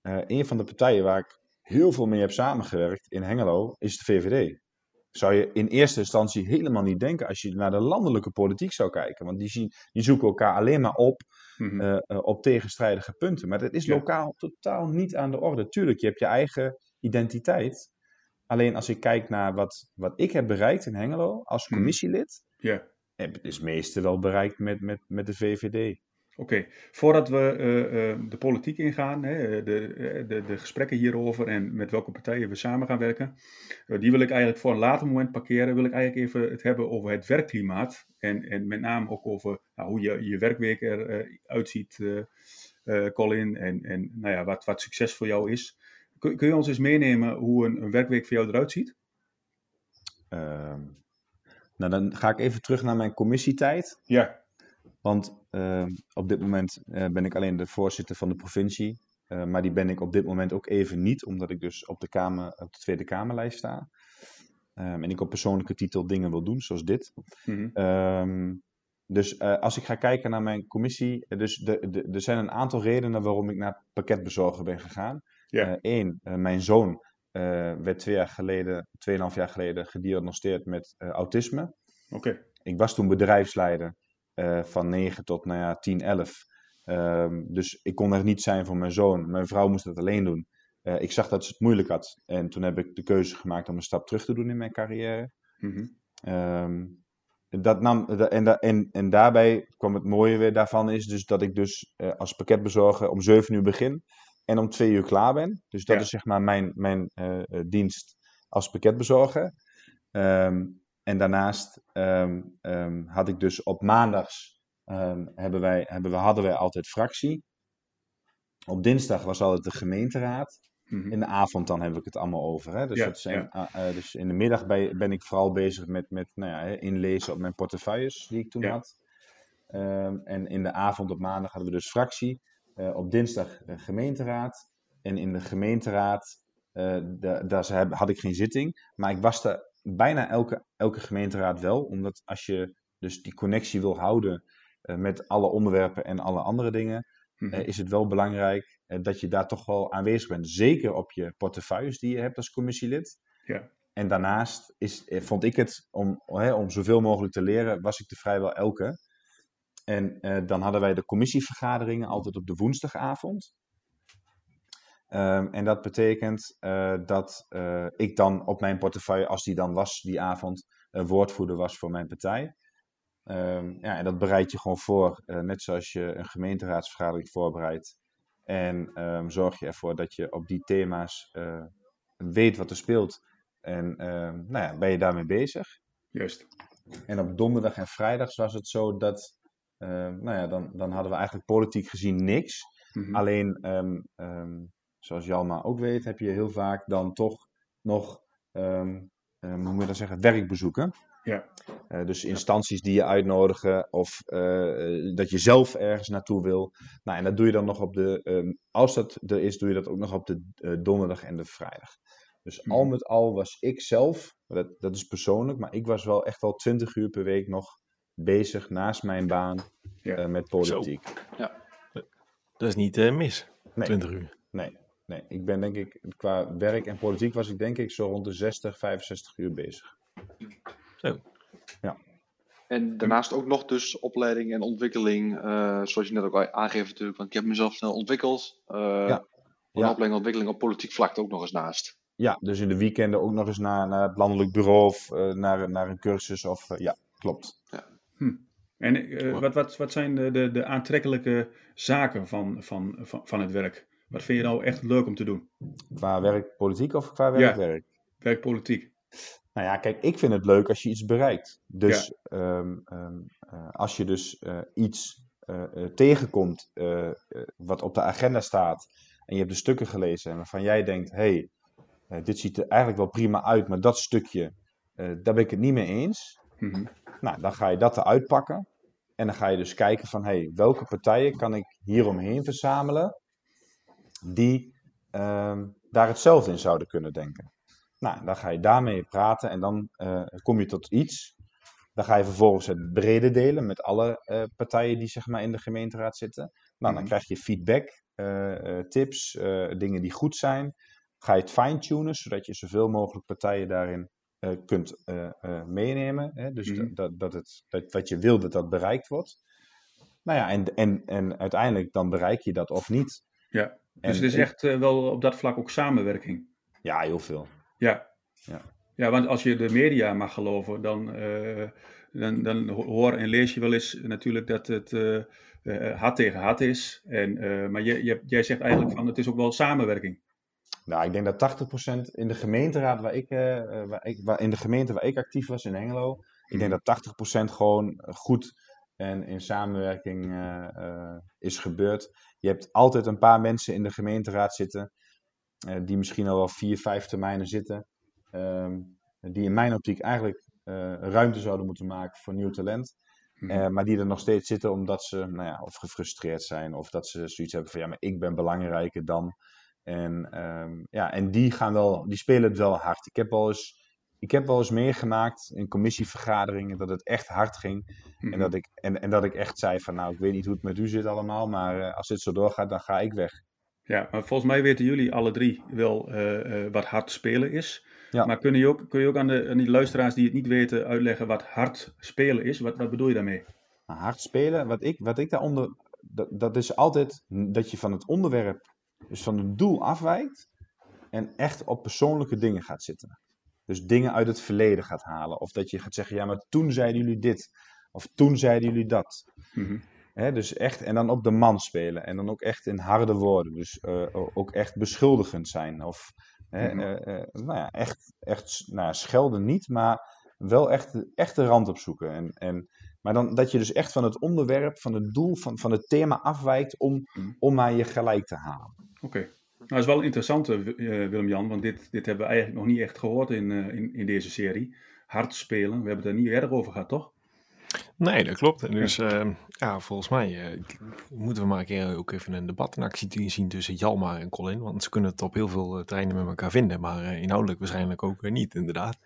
Uh, een van de partijen waar ik heel veel mee heb samengewerkt in Hengelo, is de VVD. Zou je in eerste instantie helemaal niet denken als je naar de landelijke politiek zou kijken. Want die, zien, die zoeken elkaar alleen maar op mm -hmm. uh, uh, op tegenstrijdige punten. Maar dat is lokaal ja. totaal niet aan de orde. Tuurlijk, je hebt je eigen identiteit. Alleen als ik kijk naar wat, wat ik heb bereikt in Hengelo als commissielid, mm -hmm. het meeste wel bereikt met, met, met de VVD. Oké, okay. voordat we uh, uh, de politiek ingaan, hè, de, de, de, gesprekken hierover en met welke partijen we samen gaan werken, uh, die wil ik eigenlijk voor een later moment parkeren. Wil ik eigenlijk even het hebben over het werkklimaat en, en met name ook over nou, hoe je, je werkweek eruit ziet, Colin, en, en nou ja, wat, wat succes voor jou is. kun, kun je ons eens meenemen hoe een, een werkweek voor jou eruit ziet? Ehm, nou, dan ga ik even terug naar mijn commissietijd. Ja. Want op dit moment eh, ben ik alleen de voorzitter van de provincie. Eh, maar die ben ik op dit moment ook even niet, omdat ik dus op de, kamer, op de Tweede Kamerlijst sta. Ehm, en ik op persoonlijke titel dingen wil doen, zoals dit. Mhm. Ehm, dus eh, als ik ga kijken naar mijn commissie, dus de, de, er zijn een aantal redenen waarom ik naar pakketbezorger ben gegaan. Eén, mijn zoon werd twee jaar geleden, tweeënhalf jaar geleden gediagnosteerd met autisme. Oké. Ik was toen bedrijfsleider eh, van 9 tot nou ja, 10, 11. Ehm, dus ik kon er niet zijn voor mijn zoon. Mijn vrouw moest het alleen doen. Eh, ik zag dat ze het moeilijk had. En toen heb ik de keuze gemaakt om een stap terug te doen in mijn carrière. Mhm. Ehm, dat nam, en, da- en, en daarbij kwam het mooie weer daarvan is dus dat ik dus eh, als pakketbezorger om 7 uur begin en om 2 uur klaar ben. Dus dat Ja. is zeg maar mijn, mijn dienst als pakketbezorger. Ehm, en daarnaast ehm, ehm, had ik dus op maandags ehm, hebben wij, hebben we, hadden wij altijd fractie. Op dinsdag was altijd de gemeenteraad. Mhm. In de avond dan heb ik het allemaal over. Hè? Dus, Ja, dat zijn, ja. ah, eh, dus in de middag bij- ben ik vooral bezig met, met nou ja, inlezen op mijn portefeuilles die ik toen had. En in de avond op maandag hadden we dus fractie. Eh, op dinsdag eh, gemeenteraad. En in de gemeenteraad, da- daar had ik geen zitting. Maar ik was daar bijna elke, elke gemeenteraad wel. Omdat als je dus die connectie wil houden eh, met alle onderwerpen en alle andere dingen Mhm. eh, is het wel belangrijk eh, dat je daar toch wel aanwezig bent. Zeker op je portefeuilles die je hebt als commissielid. Ja. En daarnaast is, vond ik het, om, hè, om zoveel mogelijk te leren, was ik er vrijwel elke. En dan hadden wij de commissievergaderingen altijd op de woensdagavond. Ehm, en dat betekent eh, dat eh, ik dan op mijn portefeuille, als die dan was die avond, eh, woordvoerder was voor mijn partij. Ehm, ja, en dat bereid je gewoon voor, eh, net zoals je een gemeenteraadsvergadering voorbereidt. En ehm, zorg je ervoor dat je op die thema's weet wat er speelt. En nou ja, ben je daarmee bezig. Juist. En op donderdag en vrijdags was het zo dat, nou ja, dan, dan hadden we eigenlijk politiek gezien niks. Mhm. Alleen, zoals Jalma ook weet, heb je heel vaak dan toch nog, ehm, ehm, hoe moet je dat zeggen, werkbezoeken. Ja. Eh, dus instanties die je uitnodigen of eh, eh, dat je zelf ergens naartoe wil. Nou, en dat doe je dan nog op de, ehm, als dat er is, doe je dat ook nog op de eh, donderdag en de vrijdag. Dus Mhm. al met al was ik zelf, dat, dat is persoonlijk, maar ik was wel echt wel 20 uur per week nog bezig naast mijn baan Ja. eh, met politiek. Dat is niet eh, mis. Nee. 20 uur. Nee, nee, ik ben denk ik, qua werk en politiek was ik denk ik zo rond de 60, 65 uur bezig. En daarnaast ook nog dus opleiding en ontwikkeling, eh, zoals je net ook al aangeeft natuurlijk, want ik heb mezelf snel ontwikkeld. Eh Ja. Een Ja. opleiding en ontwikkeling op politiek vlak ook nog eens naast. Ja, dus in de weekenden ook nog eens naar, naar het landelijk bureau of eh, naar, naar een cursus of ja, klopt. En eh, wat, wat, wat zijn de, de, de aantrekkelijke zaken van, van, van, van het werk? Wat vind je nou echt leuk om te doen? Qua werk politiek of qua Ja. werk werk? Werkpolitiek. Nou ja, kijk, ik vind het leuk als je iets bereikt. Dus ehm, ehm, eh, als je dus eh, iets eh, tegenkomt wat op de agenda staat en je hebt de stukken gelezen en waarvan jij denkt, hé, hey, dit ziet er eigenlijk wel prima uit, maar dat stukje, daar ben ik het niet mee eens. Mhm. Nou, dan ga je dat eruit pakken en dan ga je dus kijken van, hé, hey, welke partijen kan ik hieromheen verzamelen die ehm, daar hetzelfde in zouden kunnen denken. Nou, dan ga je daarmee praten en dan eh, kom je tot iets. Dan ga je vervolgens het brede delen met alle eh, partijen die zeg maar, in de gemeenteraad zitten. Nou, dan Mhm. krijg je feedback, eh, tips, dingen die goed zijn. Ga je het fine-tunen, zodat je zoveel mogelijk partijen daarin kunt meenemen. Hè? Dus Mhm. dat, dat, dat, het, dat wat je wil, dat dat bereikt wordt. Nou ja, en, en, en uiteindelijk dan bereik je dat of niet. Ja. En Dus het is echt eh, wel op dat vlak ook samenwerking. Ja, heel veel. Ja. Ja. Ja, want als je de media mag geloven, dan, eh, dan, dan hoor en lees je wel eens natuurlijk dat het hard tegen hard is. En, maar je, je, jij zegt eigenlijk van het is ook wel samenwerking. Nou, ik denk dat 80% in de gemeenteraad waar ik, waar ik waar, in de gemeente waar ik actief was in Hengelo, ik denk dat 80% gewoon goed en in samenwerking eh, eh, is gebeurd. Je hebt altijd een paar mensen in de gemeenteraad zitten eh, die misschien al wel vier, vijf termijnen zitten. ehm, die in mijn optiek eigenlijk ruimte zouden moeten maken voor nieuw talent. Mhm. Maar die er nog steeds zitten omdat ze nou ja, of gefrustreerd zijn of dat ze zoiets hebben van ja, maar ik ben belangrijker dan. En, ehm, ja, en die, gaan wel, die spelen het wel hard. Ik heb wel eens, ik heb wel eens meegemaakt in commissievergaderingen dat het echt hard ging. Mhm. En, dat ik, en, en dat ik echt zei van nou, ik weet niet hoe het met u zit allemaal, maar eh, als dit zo doorgaat, dan ga ik weg. Ja, maar volgens mij weten jullie alle drie wel eh, eh, wat hard spelen is. Ja. Maar kun je ook, kun je ook aan, de, aan die luisteraars die het niet weten uitleggen wat hard spelen is? Wat, wat bedoel je daarmee? Maar hard spelen, wat ik, wat ik daaronder, dat, dat is altijd dat je van het onderwerp, dus van het doel afwijkt en echt op persoonlijke dingen gaat zitten. Dus dingen uit het verleden gaat halen. Of dat je gaat zeggen, ja, maar toen zeiden jullie dit. Of toen zeiden jullie dat. Mhm. Dus echt, en dan op de man spelen. En dan ook echt in harde woorden. Dus eh, ook echt beschuldigend zijn. Of Mhm. eh, eh, nou ja, echt, echt nou, schelden niet, maar wel echt, echt de rand opzoeken. En, en, maar dan dat je dus echt van het onderwerp, van het doel, van, van het thema afwijkt om, Mhm. om maar je gelijk te halen. Oké. Nou, dat is wel interessant, eh, Willem-Jan, want dit, dit hebben we eigenlijk nog niet echt gehoord in, eh, in, in deze serie. Hard spelen, we hebben het er niet eerder over gehad, toch? Nee, dat klopt. En Dus eh, ja, volgens mij eh, moeten we maar een keer ook even een debat in actie zien tussen Jalmar en Colin. Want ze kunnen het op heel veel eh, terreinen met elkaar vinden, maar eh, inhoudelijk waarschijnlijk ook eh, niet, inderdaad.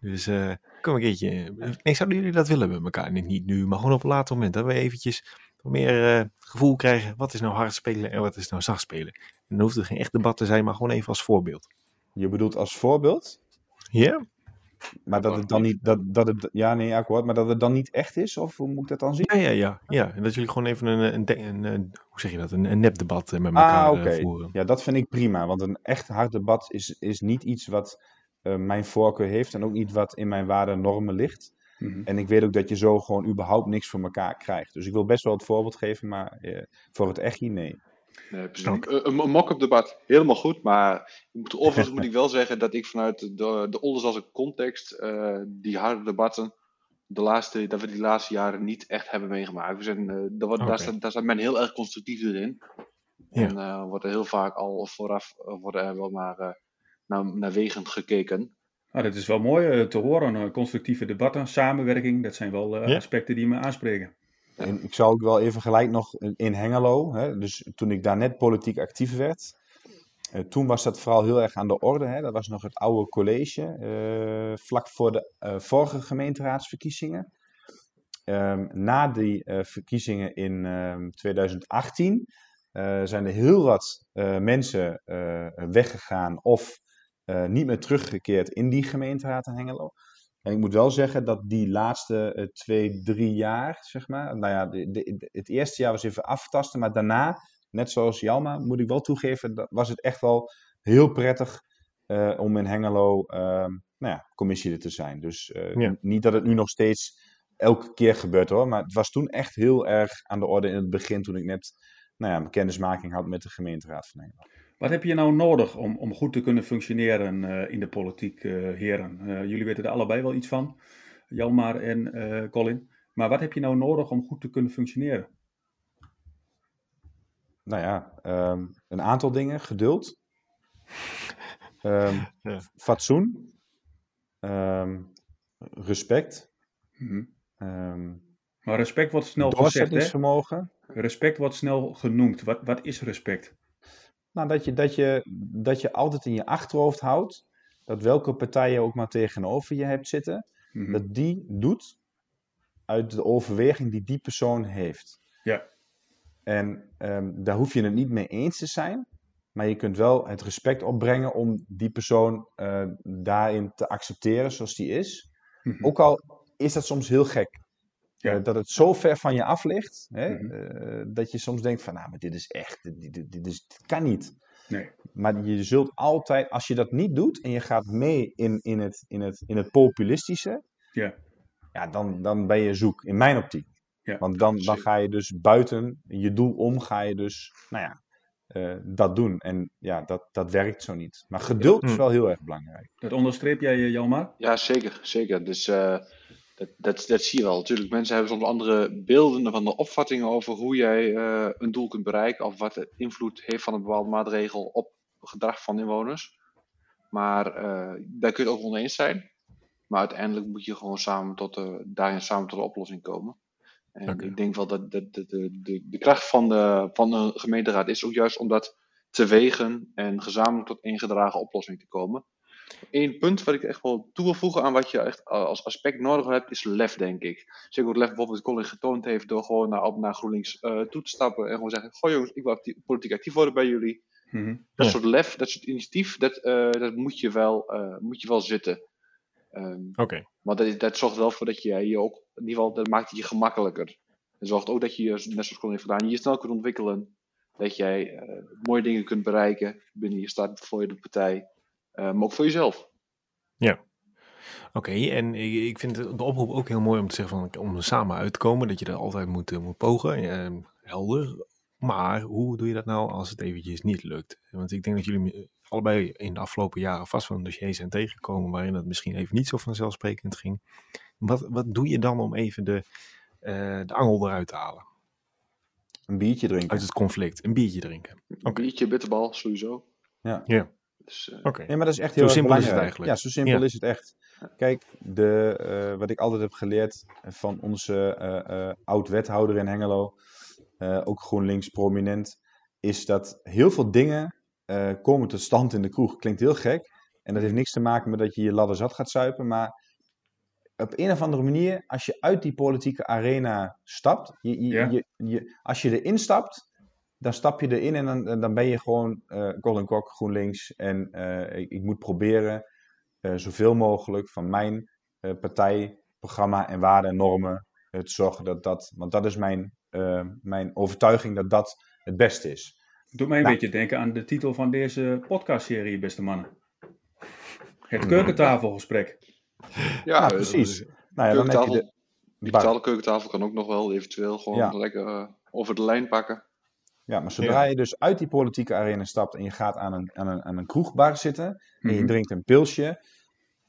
Dus eh kunnen we een keertje... Nee, zouden jullie dat willen met elkaar? Niet nu, maar gewoon op een later moment. Dat we eventjes meer eh, gevoel krijgen, wat is nou hard spelen en wat is nou zacht spelen. En dan hoeft het geen echt debat te zijn, maar gewoon even als voorbeeld. Je bedoelt als voorbeeld, Ja? maar dat het dan niet, dat, dat het, ja nee, akkoord, maar dat het dan niet echt is? Of hoe moet ik dat dan zien? Ja, ja, ja. ja. En dat jullie gewoon even een, een, een, een- hoe zeg je dat, een, een nepdebat eh, met elkaar Ah, eh, oké. voeren. Ja, dat vind ik prima. Want een echt hard debat is, is niet iets wat mijn voorkeur heeft. En ook niet wat in mijn waarden en normen ligt. Mhm. En ik weet ook dat je zo gewoon überhaupt niks voor elkaar krijgt. Dus ik wil best wel het voorbeeld geven, maar eh, voor het echt niet, nee. Nee, precies. Dank. Een, een mock-up debat, helemaal goed. Maar overigens moet ik wel zeggen dat ik vanuit de, de Oldenzasse context eh, die harde debatten, de laatste, dat we die laatste jaren niet echt hebben meegemaakt. We zijn, eh, daar, wordt- staat, daar staat men heel erg constructief in. Ja. En eh, wordt er heel vaak al vooraf eh, worden er wel maar eh, naar, naar wegen gekeken. Ah, dat is wel mooi eh, te horen, eh, constructieve debatten, samenwerking, dat zijn wel eh, Ja. aspecten die me aanspreken. En ik zou ook wel even gelijk nog in Hengelo, hè, dus toen ik daar net politiek actief werd, eh, toen was dat vooral heel erg aan de orde. Hè. Dat was nog het oude college, eh, vlak voor de eh, vorige gemeenteraadsverkiezingen. Ehm, na die eh, verkiezingen in ehm, 2018 eh, zijn er heel wat eh, mensen eh, weggegaan of eh, niet meer teruggekeerd in die gemeenteraad in Hengelo. En ik moet wel zeggen dat die laatste eh, twee, drie jaar, zeg maar, nou ja, de, de- het eerste jaar was even aftasten, maar daarna, net zoals Jalma, moet ik wel toegeven, dat was het echt wel heel prettig eh, om in Hengelo, ehm, nou ja, commissie te zijn. Dus Ja. niet dat het nu nog steeds elke keer gebeurt hoor, maar het was toen echt heel erg aan de orde in het begin, toen ik net, nou ja, mijn kennismaking had met de gemeenteraad van Hengelo. Wat heb je nou nodig om, om goed te kunnen functioneren eh, in de politiek, eh, heren? Eh, jullie weten er allebei wel iets van, Jalmar en Colin. Maar wat heb je nou nodig om goed te kunnen functioneren? Nou ja, ehm, een aantal dingen. Geduld. Ehm, Ja. Fatsoen. Ehm, respect. Mhm. Maar respect wordt snel gezegd, hè? Respect wordt snel genoemd. Wat, wat is respect? Nou, dat je, dat, je, dat je altijd in je achterhoofd houdt dat welke partij je ook maar tegenover je hebt zitten, Mhm. dat die doet uit de overweging die die persoon heeft. Ja. En ehm, daar hoef je het niet mee eens te zijn, maar je kunt wel het respect opbrengen om die persoon eh, daarin te accepteren zoals die is. Mhm. Ook al is dat soms heel gek. Ja. Eh, dat het zo ver van je af ligt, hè, Mhm. eh, dat je soms denkt van, nou, maar dit is echt, dit, dit, dit, is, dit kan niet. Nee. Maar je zult altijd, als je dat niet doet en je gaat mee in, in, het, in, het, in het populistische, Ja. ja, dan, dan ben je zoek, in mijn optiek. Ja, Want dan, dan ga je dus buiten je doel om, ga je dus, nou ja, eh, dat doen. En ja, dat, dat werkt zo niet. Maar geduld is wel heel erg belangrijk. Dat onderstreep jij, Jalmar? Ja, zeker. zeker. Dus eh, dat, dat, dat zie je wel. Natuurlijk, mensen hebben soms andere beelden van de opvattingen over hoe jij eh, een doel kunt bereiken of wat de invloed heeft van een bepaalde maatregel op gedrag van inwoners. Maar daar kun je het ook oneens zijn. Maar uiteindelijk moet je gewoon samen tot, daarin samen tot een oplossing komen. En ik denk wel dat de, de, de, de, kracht van de, van de gemeenteraad is ook juist om dat te wegen en gezamenlijk tot één gedragen oplossing te komen. Eén punt wat ik echt wel toe wil voegen aan wat je echt als aspect nodig hebt, is lef, denk ik. Zeker wat lef bijvoorbeeld Colin getoond heeft door gewoon naar, naar GroenLinks uh, toe te stappen en gewoon zeggen: Goh jongens, ik wil politiek actief worden bij jullie. Mhm. Dat soort lef, dat soort initiatief, dat, uh, dat moet, je wel, uh, moet je wel zitten. Um, Oké. Maar dat, dat zorgt wel voor dat je je ook, in ieder geval, dat maakt het je gemakkelijker. En zorgt ook dat je, net zoals Colin heeft gedaan, je snel kunt ontwikkelen. Dat jij mooie dingen kunt bereiken binnen je stad, voor je de partij. Eh, maar ook voor jezelf. Ja. Oké, en ik vind de oproep ook heel mooi om te zeggen van om er samen uit te komen, dat je er altijd moet, eh, moet pogen. Uh, helder. Maar hoe doe je dat nou als het eventjes niet lukt? Want ik denk dat jullie allebei in de afgelopen jaren vast van dossiers zijn tegengekomen waarin het misschien even niet zo vanzelfsprekend ging. Wat, wat doe je dan om even de, uh, de angel eruit te halen? Een biertje drinken. Uit het conflict, een biertje drinken. Een biertje, bitterbal, sowieso. Ja. ja. Dus, uh, Nee, maar dat is echt heel zo simpel belangrijk. is het eigenlijk. Ja, zo simpel is het echt. Kijk, de, uh, wat ik altijd heb geleerd van onze uh, oud-wethouder in Hengelo, ook GroenLinks prominent, is dat heel veel dingen komen tot stand in de kroeg. Klinkt heel gek. En dat heeft niks te maken met dat je je ladder zat gaat zuipen, maar op een of andere manier, als je uit die politieke arena stapt, je, je, Ja. je, je- als je erin stapt, dan stap je erin en dan, dan ben je gewoon eh Colin Kok, GroenLinks. En eh, ik, ik moet proberen eh, zoveel mogelijk van mijn eh, partij, programma en waarden en normen te zorgen dat dat, want dat is mijn, eh, mijn overtuiging dat dat het beste is. Doet mij een Nou. beetje denken aan de titel van deze podcastserie, beste mannen. Het keukentafelgesprek. Ja, precies. Nou ja, dan heb je keukentafel, de, digitale keukentafel kan ook nog wel eventueel gewoon Ja. lekker over de lijn pakken. Ja, maar zodra je dus uit die politieke arena stapt en je gaat aan een, aan een, aan een kroegbar zitten en je Mhm. drinkt een pilsje,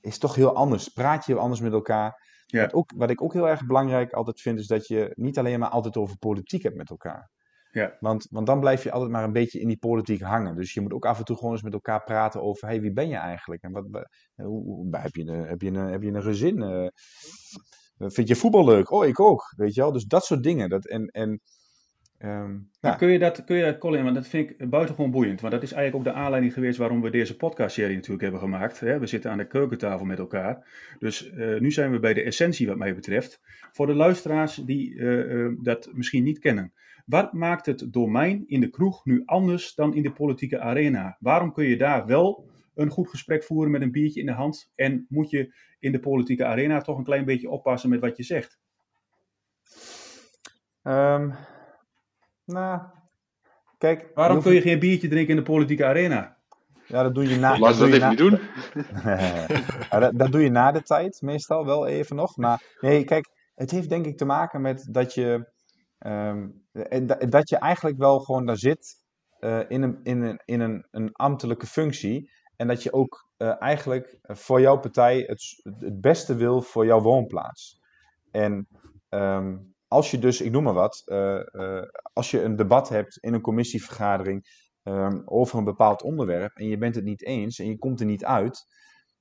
is het toch heel anders. Praat je anders met elkaar. Ja. Wat, ook, wat ik ook heel erg belangrijk altijd vind, is dat je niet alleen maar altijd over politiek hebt met elkaar. Ja. Want, want dan blijf je altijd maar een beetje in die politiek hangen. Dus je moet ook af en toe gewoon eens met elkaar praten over, hey, wie ben je eigenlijk? En wat, hoe, hoe- heb, je een, heb, je een, heb je een gezin? Eh, vind je voetbal leuk? Oh, ik ook. Weet je wel? Dus dat soort dingen. Dat, en, en, ehm, ja. kun je dat, kun je dat, Colin, want dat vind ik buitengewoon boeiend. Want dat is eigenlijk ook de aanleiding geweest waarom we deze podcastserie natuurlijk hebben gemaakt. Hè? We zitten aan de keukentafel met elkaar. Dus eh, nu zijn we bij de essentie wat mij betreft. Voor de luisteraars die eh, eh, dat misschien niet kennen. Wat maakt het domein in de kroeg nu anders dan in de politieke arena? Waarom kun je daar wel een goed gesprek voeren met een biertje in de hand? En moet je in de politieke arena toch een klein beetje oppassen met wat je zegt? Ehm, nou, kijk. Waarom kun je geen biertje drinken in de politieke arena? Ja, dat doe je na. Doe dat je even na- niet doen. Ja, dat, dat doe je na de tijd, meestal wel even nog. Maar nee, kijk, het heeft denk ik te maken met dat je, da- dat je eigenlijk wel gewoon daar zit eh, in, een, in, een, in een, een ambtelijke functie. En dat je ook eh, eigenlijk voor jouw partij het, het beste wil voor jouw woonplaats. En ehm, als je dus, ik noem maar wat, eh, eh, als je een debat hebt in een commissievergadering ehm, over een bepaald onderwerp en je bent het niet eens en je komt er niet uit,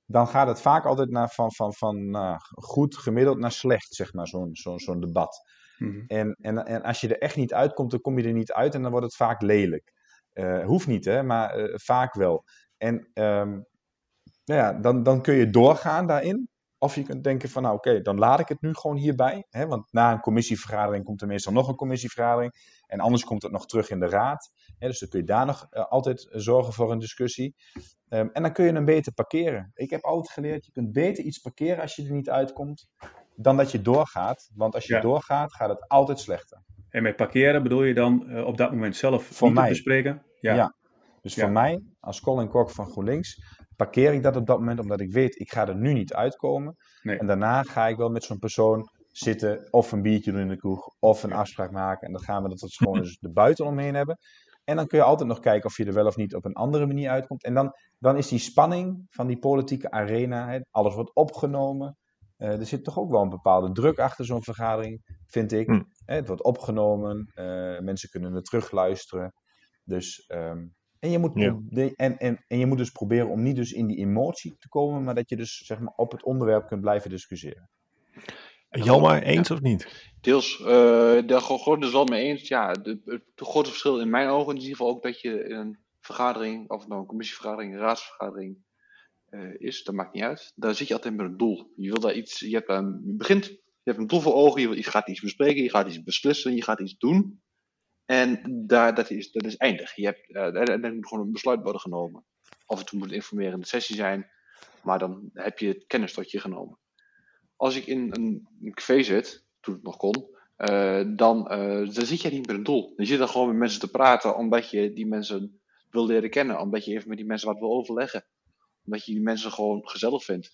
dan gaat het vaak altijd naar van, van, van nou, goed gemiddeld naar slecht, zeg maar, zo'n zo'n zo'n debat. Mhm. En, en, en als je er echt niet uitkomt, dan kom je er niet uit en dan wordt het vaak lelijk. Eh, hoeft niet, hè, maar vaak wel. En ehm, nou ja, dan, dan kun je doorgaan daarin. Of je kunt denken van, nou oké, dan laat ik het nu gewoon hierbij. Hè, want na een commissievergadering komt er meestal nog een commissievergadering. En anders komt het nog terug in de raad. Hè, dus dan kun je daar nog eh, altijd zorgen voor een discussie. Ehm, en dan kun je hem beter parkeren. Ik heb altijd geleerd, je kunt beter iets parkeren als je er niet uitkomt, dan dat je doorgaat. Want als je Ja. doorgaat, gaat het altijd slechter. En met parkeren bedoel je dan eh, op dat moment zelf Voor niet te mij. bespreken? Ja. Ja. Dus Ja. voor mij, als Colin Kok van GroenLinks, parkeer ik dat op dat moment omdat ik weet, ik ga er nu niet uitkomen. Nee. En daarna ga ik wel met zo'n persoon zitten, of een biertje doen in de kroeg, of een afspraak maken. En dan gaan we dat het gewoon eens de buiten omheen hebben. En dan kun je altijd nog kijken of je er wel of niet op een andere manier uitkomt. En dan, dan is die spanning van die politieke arena, hè, alles wordt opgenomen. Eh, er zit toch ook wel een bepaalde druk achter zo'n vergadering, vind ik. Hm. Hè, het wordt opgenomen, eh, mensen kunnen er terugluisteren. Dus ehm, En je, moet Ja. en, en, en je moet dus proberen om niet dus in die emotie te komen, maar dat je dus zeg maar, op het onderwerp kunt blijven discussiëren. Jalmar, eens of niet? Deels, uh, daar gewoon dus wel mee eens. Ja, de, het grote verschil in mijn ogen is in ieder geval ook dat je in een vergadering, of het nou een commissievergadering, een raadsvergadering uh, is, dat maakt niet uit. Daar zit je altijd met een doel. Je wil daar iets, je, hebt, um, je begint, je hebt een doel voor ogen, je, wil, je gaat iets bespreken, je gaat iets beslissen, je gaat iets doen. En daar, dat, is, dat is eindig. Je hebt, uh, er moet gewoon een besluit worden genomen. Af en toe moet een informerende sessie zijn, maar dan heb je het kennis tot je genomen. Als ik in een, een café zit, toen het nog kon, dan, uh, dan zit je niet met een doel. Dan zit je gewoon met mensen te praten, omdat je die mensen wil leren kennen. Omdat je even met die mensen wat wil overleggen. Omdat je die mensen gewoon gezellig vindt.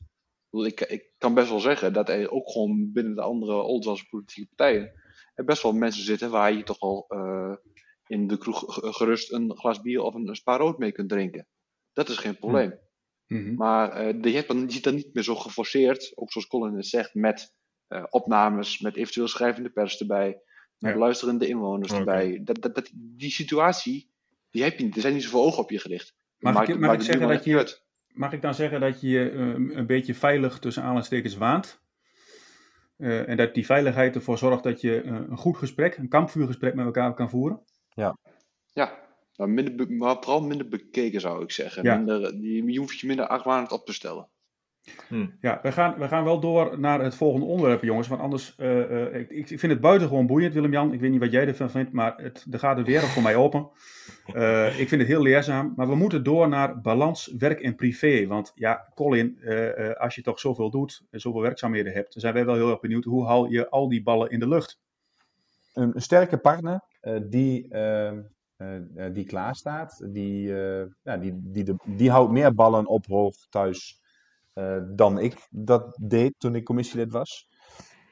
Ik, ik kan best wel zeggen dat er ook gewoon binnen de andere Oldwas politieke partijen er best wel mensen zitten waar je toch al uh, in de kroeg gerust een glas bier of een, een spa rood mee kunt drinken. Dat is geen probleem. Mm -hmm. Maar uh, je, dan, je ziet dan niet meer zo geforceerd, ook zoals Colin het zegt, met uh, opnames, met eventueel schrijvende pers erbij, met ja. luisterende inwoners okay. erbij. Dat, dat, dat, die situatie, die heb je niet. Er zijn niet zoveel ogen op je gericht. Mag, maakt, ik, mag, ik zeggen dat je, mag ik dan zeggen dat je je uh, een beetje veilig tussen aanhalingstekens waant? Uh, en dat die veiligheid ervoor zorgt dat je een goed gesprek, een kampvuurgesprek met elkaar kan voeren? Ja. Ja, maar, minder maar vooral minder bekeken zou ik zeggen. Ja. Minder, die, je hoeft je minder argwanend op te stellen. Hmm. Ja, we gaan, we gaan wel door naar het volgende onderwerp, jongens. Want anders, uh, uh, ik, ik vind het buitengewoon boeiend, Willem-Jan. Ik weet niet wat jij ervan vindt, maar het, er gaat de wereld voor mij open. Uh, ik vind het heel leerzaam. Maar we moeten door naar balans, werk en privé. Want ja, Colin, als je toch zoveel doet en zoveel werkzaamheden hebt, dan zijn wij wel heel erg benieuwd. Hoe haal je al die ballen in de lucht? Een, een sterke partner die uh, die klaar staat. Die, uh, ja, die, die, de, die houdt meer ballen op hoog thuis dan ik dat deed toen ik commissielid was.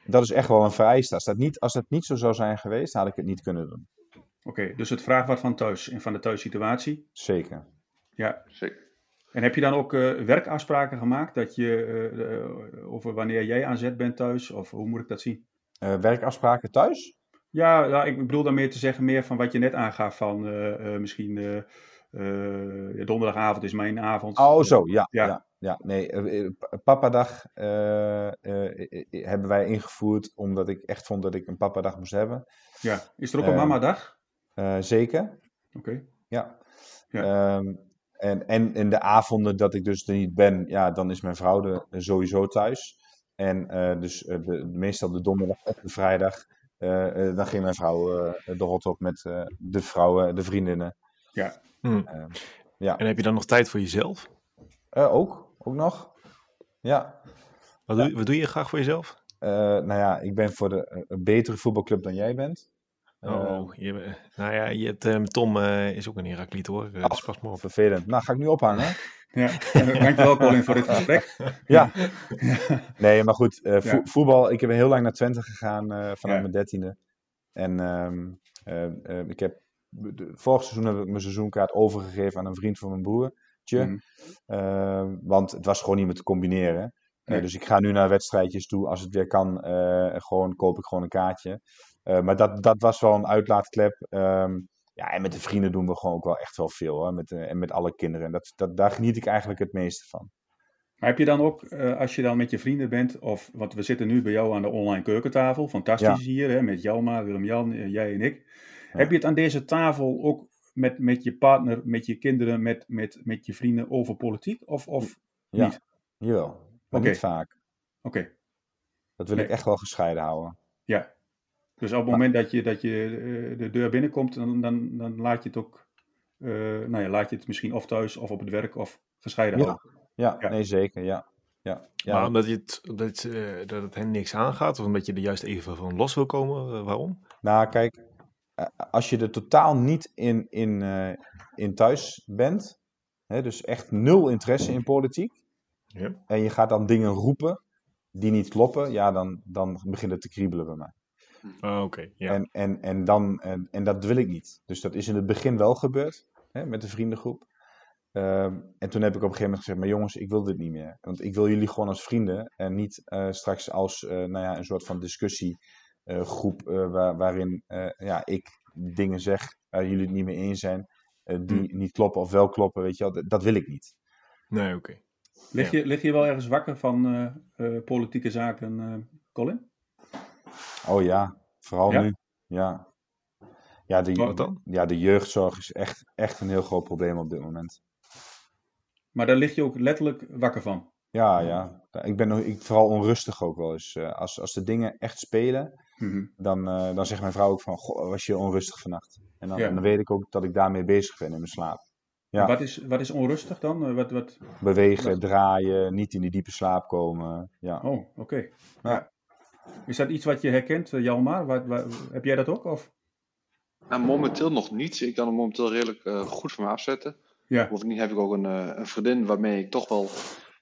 Dat is echt wel een vereiste. Als dat niet, als dat niet zo zou zijn geweest, had ik het niet kunnen doen. Oké, okay, dus het vraagt wat van thuis en van de thuissituatie? Zeker. Ja, zeker. En heb je dan ook werkafspraken gemaakt dat je, over wanneer jij aan zet bent thuis? Of hoe moet ik dat zien? werkafspraken thuis? Ja, ja, ik bedoel dan meer te zeggen meer van wat je net aangaf van uh, uh, misschien uh, ja, donderdagavond is mijn avond. Oh zo, ja. ja. ja, ja. Nee, papadag hebben wij ingevoerd omdat ik echt vond dat ik een papadag moest hebben. Ja, is er ook een mamadag? zeker. Oké. Okay. Ja. ja. Um, en, en in de avonden dat ik dus er niet ben, ja, dan is mijn vrouw er sowieso thuis. En dus de, meestal de donderdag of de vrijdag uh, uh, dan ging mijn vrouw uh, de hot op met de vrouwen, de vriendinnen. Ja. Hmm. ja. En heb je dan nog tijd voor jezelf? ook, ook nog. Ja. Wat, doe, wat doe je graag voor jezelf? nou ja, ik ben voor de, een betere voetbalclub dan jij bent. Oh, je, nou ja, je hebt, um, Tom is ook een Herakliet hoor. Uh, dus pas maar op. Vervelend. Nou, ga ik nu ophangen. Ja, dankjewel Colin voor dit gesprek. ja. Nee, maar goed, uh, vo ja. voetbal, ik heb heel lang naar Twente gegaan uh, vanuit ja. mijn dertiende. En um, uh, ik heb, de, vorig seizoen heb ik mijn seizoenkaart overgegeven aan een vriend van mijn broertje. Mm. want het was gewoon niet meer te combineren. Nee. dus ik ga nu naar wedstrijdjes toe, als het weer kan, gewoon koop ik gewoon een kaartje. maar dat, dat was wel een uitlaatklep. Um, ja, en met de vrienden doen we gewoon ook wel echt wel veel. Hoor. Met, en met alle kinderen. Dat, dat, daar geniet ik eigenlijk het meeste van. Maar heb je dan ook, als je dan met je vrienden bent, of, want we zitten nu bij jou aan de online keukentafel, fantastisch ja. hier, hè, met Jelma, Willem-Jan, jij en ik. Ja. Heb je het aan deze tafel ook met, met je partner, met je kinderen, met, met, met je vrienden over politiek, of, of ja. niet? Jawel, maar okay. niet vaak. Oké. Okay. Dat wil nee. ik echt wel gescheiden houden. Ja, dus op het moment dat je, dat je uh, de deur binnenkomt, dan, dan, dan laat je het ook, uh, nou ja, laat je het misschien of thuis of op het werk of gescheiden ja. houden. Ja, ja, nee zeker, ja. ja, ja. Maar omdat, je het, dat, uh, dat het hen niks aangaat, of omdat je er juist even van los wil komen, waarom? Nou kijk, als je er totaal niet in, in, in thuis bent, hè, dus echt nul interesse in politiek, ja. en je gaat dan dingen roepen die niet kloppen, ja, dan, dan begint het te kriebelen bij mij. Oh, Oké, okay, ja. En, en, en, dan, en, en dat wil ik niet. Dus dat is in het begin wel gebeurd, hè, met de vriendengroep. Um, en toen heb ik op een gegeven moment gezegd, maar jongens, ik wil dit niet meer. Want ik wil jullie gewoon als vrienden en niet uh, straks als uh, nou ja, een soort van discussiegroep uh, waar, waarin ja, ik dingen zeg waar jullie het niet mee eens zijn. eh, die niet kloppen of wel kloppen, weet je wel. Dat, dat wil ik niet. Nee, oké. Lig, je, lig je wel ergens wakker van eh, eh, politieke zaken, eh, Colin? Oh ja, vooral Ja? nu. Ja. Ja, de, Wat dan? ja, de jeugdzorg is echt, echt een heel groot probleem op dit moment. Maar daar lig je ook letterlijk wakker van. Ja, ja. Ik ben nog- ik, vooral onrustig ook wel eens. Eh, als, als de dingen echt spelen, Mhm. dan, eh, dan zegt mijn vrouw ook van, goh, was je onrustig vannacht? En dan, Ja. en dan weet ik ook dat ik daarmee bezig ben in mijn slaap. Ja. En Wat, is, wat is onrustig dan? Eh, Wat, wat... Bewegen, Wat? draaien, niet in die diepe slaap komen. Ja. Oh, oké. Ja. Is dat iets wat je herkent, eh, Jalmar? Wat, wat- heb jij dat ook? Of? Nou, momenteel nog niet. Ik kan hem momenteel redelijk eh, goed van me afzetten. Ja. Bovendien heb ik ook een, eh, een vriendin waarmee ik toch wel.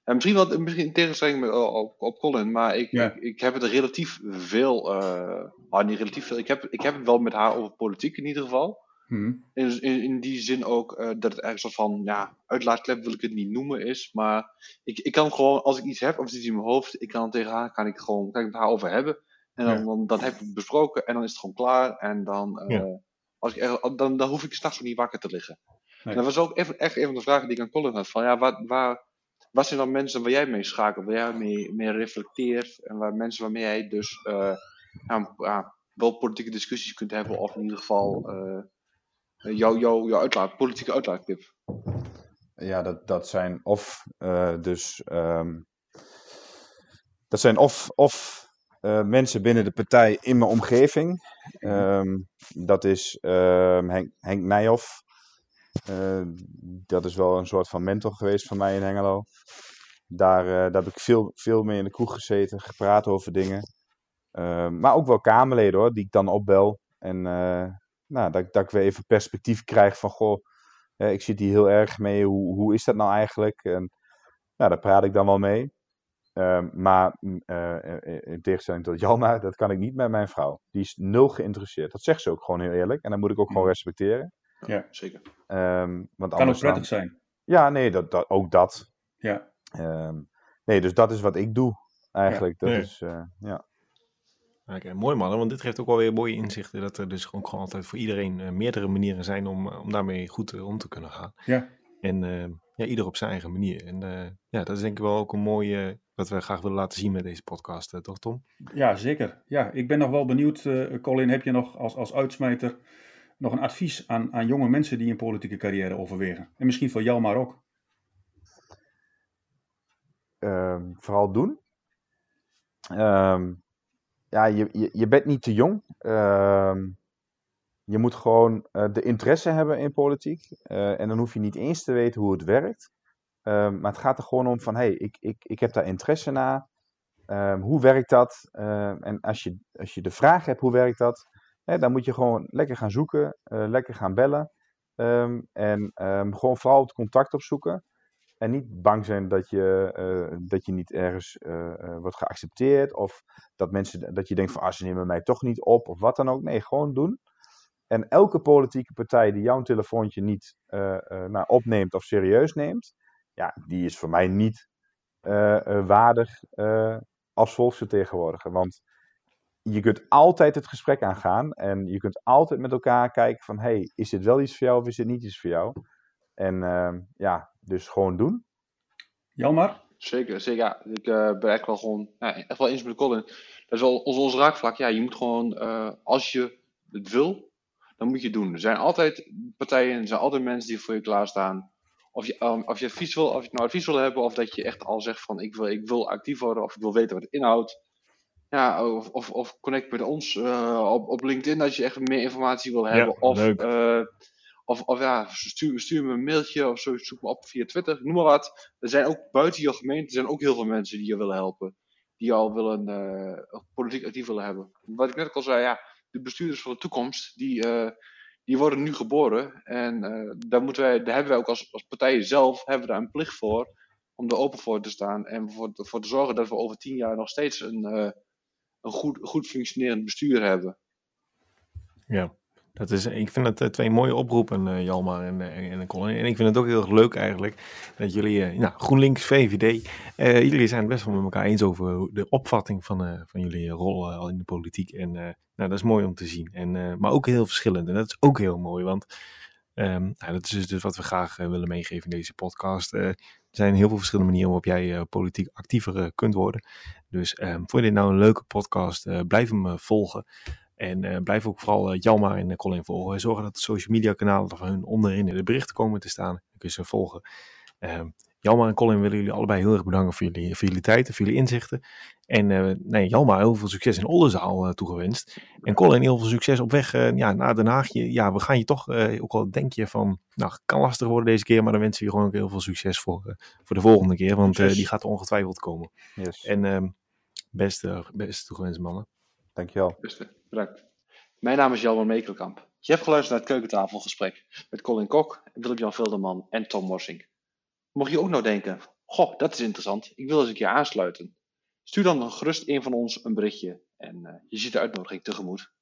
Misschien wel misschien in tegenstelling met, op, op Colin, maar ik, Ja. ik, ik heb het relatief veel. eh ah, niet relatief veel. Ik heb, ik heb het wel met haar over politiek in ieder geval. Mhm. In, in, in die zin ook eh, dat het een soort van ja, uitlaatklep wil ik het niet noemen is. Maar ik, ik kan gewoon, als ik iets heb of iets in mijn hoofd, ik kan tegen haar, kan ik gewoon kan ik het met haar over hebben. En dan, Ja. dan, dan heb ik het besproken en dan is het gewoon klaar. En dan, eh, Ja. als ik, er- dan, dan hoef ik s'nachts ook niet wakker te liggen. Nee. En dat was ook even, echt een van de vragen die ik aan Colin had. Van, ja, waar, wat zijn dan mensen waar jij mee schakelt, waar jij mee, reflecteert en waar mensen waarmee jij dus eh, ja, wel politieke discussies kunt hebben of in ieder geval eh jouw jou, jou uitlaat, politieke uitlaatklep. Ja, dat, dat zijn of eh, dus. ehm, dat zijn of, of eh, mensen binnen de partij in mijn omgeving. Ehm, dat is ehm, Henk, Henk Nijhoff. Eh, dat is wel een soort van mentor geweest van mij in Hengelo. Daar, eh, daar heb ik veel, veel mee in de kroeg gezeten, gepraat over dingen. Ehm, maar ook wel Kamerleden hoor, die ik dan opbel. En eh, nou, dat, ik- dat ik weer even perspectief krijg van, goh, eh, ik zit hier heel erg mee, hoe, hoe is dat nou eigenlijk? En nou, daar praat ik dan wel mee. Maar mm, eh, eh, in tegenstelling tot Jalma, dat kan ik niet met mijn vrouw. Die is nul geïnteresseerd. Dat zegt ze ook gewoon heel eerlijk. En dat moet ik ook gewoon Mhm. respecteren. Ja. Zeker. Ehm, want Kan ook dan- prettig zijn. Ja, nee, dat, dat, ook dat. Ja. Ehm, nee, dus dat is wat ik doe eigenlijk. Dat Nee. is, eh, ja. Oké, mooi man, want dit geeft ook wel weer mooie inzichten. Dat er dus ook gewoon altijd voor iedereen eh, meerdere manieren zijn om, eh, om daarmee goed om te kunnen gaan. Ja. En eh, ja, ieder op zijn eigen manier. En eh, ja, dat is denk ik wel ook een mooie, wat we graag willen laten zien met deze podcast, toch Tom? ja, zeker. Ja, ik ben nog wel benieuwd, eh, Colin, heb je nog als, als uitsmijter nog een advies aan, aan jonge mensen die een politieke carrière overwegen? En misschien voor Jalmar ook. Ehm, vooral doen. Ehm, ja, je, je, je bent niet te jong. Ehm, je moet gewoon eh, de interesse hebben in politiek. Eh, en dan hoef je niet eens te weten hoe het werkt. Maar het gaat er gewoon om van, hey, ik, ik, ik heb daar interesse naar. Hoe werkt dat? En als je, als je de vraag hebt, hoe werkt dat? Dan moet je gewoon lekker gaan zoeken, eh, lekker gaan bellen. Ehm, en ehm, gewoon vooral het contact opzoeken. En niet bang zijn dat je, eh, dat je niet ergens eh, wordt geaccepteerd. Of dat, mensen, dat je denkt van, ah, ze nemen mij toch niet op. Of wat dan ook. Nee, gewoon doen. En elke politieke partij die jouw telefoontje niet nou, opneemt of serieus neemt. Ja, die is voor mij niet waardig als volksvertegenwoordiger. Want je kunt altijd het gesprek aangaan. En je kunt altijd met elkaar kijken van, hey, is dit wel iets voor jou of is dit niet iets voor jou? En ehm, ja, dus gewoon doen. Jalmar? Zeker, zeker. Ja, ik eh, ben echt wel gewoon ja, echt wel eens met Colin. Dat is wel ons, ons raakvlak. Ja, je moet gewoon, eh, als je het wil, dan moet je het doen. Er zijn altijd partijen, er zijn altijd mensen die voor je klaarstaan. Of je, um, of je advies wil, of je nou advies wil hebben, of dat je echt al zegt van ik wil, ik wil actief worden, of ik wil weten wat het inhoudt. Ja, of, of, of connect met ons eh, op, op LinkedIn als je echt meer informatie wil hebben. of, eh, of, of ja, stuur, stuur me een mailtje of zo, zoek me op via Twitter, noem maar wat. Er zijn ook buiten je gemeente, zijn ook heel veel mensen die je willen helpen. Die al willen, eh, politiek actief willen hebben. Wat ik net al zei, ja, de bestuurders van de toekomst, die, die worden nu geboren. En daar, moeten wij, daar hebben wij ook als, als partijen zelf hebben we daar een plicht voor. Om er open voor te staan. En voor, voor te zorgen dat we over tien jaar nog steeds een, een goed, goed functionerend bestuur hebben. Ja, dat is, ik vind het eh, twee mooie oproepen, eh, Jalmar en, eh, en Colin. En ik vind het ook heel erg leuk eigenlijk dat jullie, nou, GroenLinks, VVD, jullie zijn het best wel met elkaar eens over de opvatting van, van jullie rol al in de politiek. En nou, dat is mooi om te zien. En, maar ook heel verschillend. En dat is ook heel mooi, want Ehm, nou, dat is dus wat we graag willen meegeven in deze podcast. er zijn heel veel verschillende manieren waarop jij politiek actiever kunt worden. Dus um, vond je dit nou een leuke podcast? blijf hem volgen. En blijf ook vooral Jalma en Colin volgen. Zorgen dat de social media kanalen van hun onderin in de berichten komen te staan. Dan kun je ze volgen. Um, Jalma en Colin willen jullie allebei heel erg bedanken voor jullie, voor jullie tijd en voor jullie inzichten. En uh, nee, Jalma, heel veel succes in Oldenzaal uh, toegewenst. En Colin, heel veel succes op weg uh, ja, naar Den Haag. Ja, we gaan je toch, ook al denk je van, nou, kan lastig worden deze keer, maar dan wensen we je gewoon ook heel veel succes voor, voor de volgende keer, want die gaat ongetwijfeld komen. Yes. En ehm, beste, beste toegewenst mannen. Dankjewel. Beste, bedankt. Mijn naam is Jalma Mekelkamp. Je hebt geluisterd naar het keukentafelgesprek met Colin Kok, Willem-Jan Vilderman en Tom Morsing. Mocht je ook nou denken, goh, dat is interessant, ik wil eens een keer aansluiten. Stuur dan gerust een van ons een berichtje en uh, je ziet de uitnodiging tegemoet.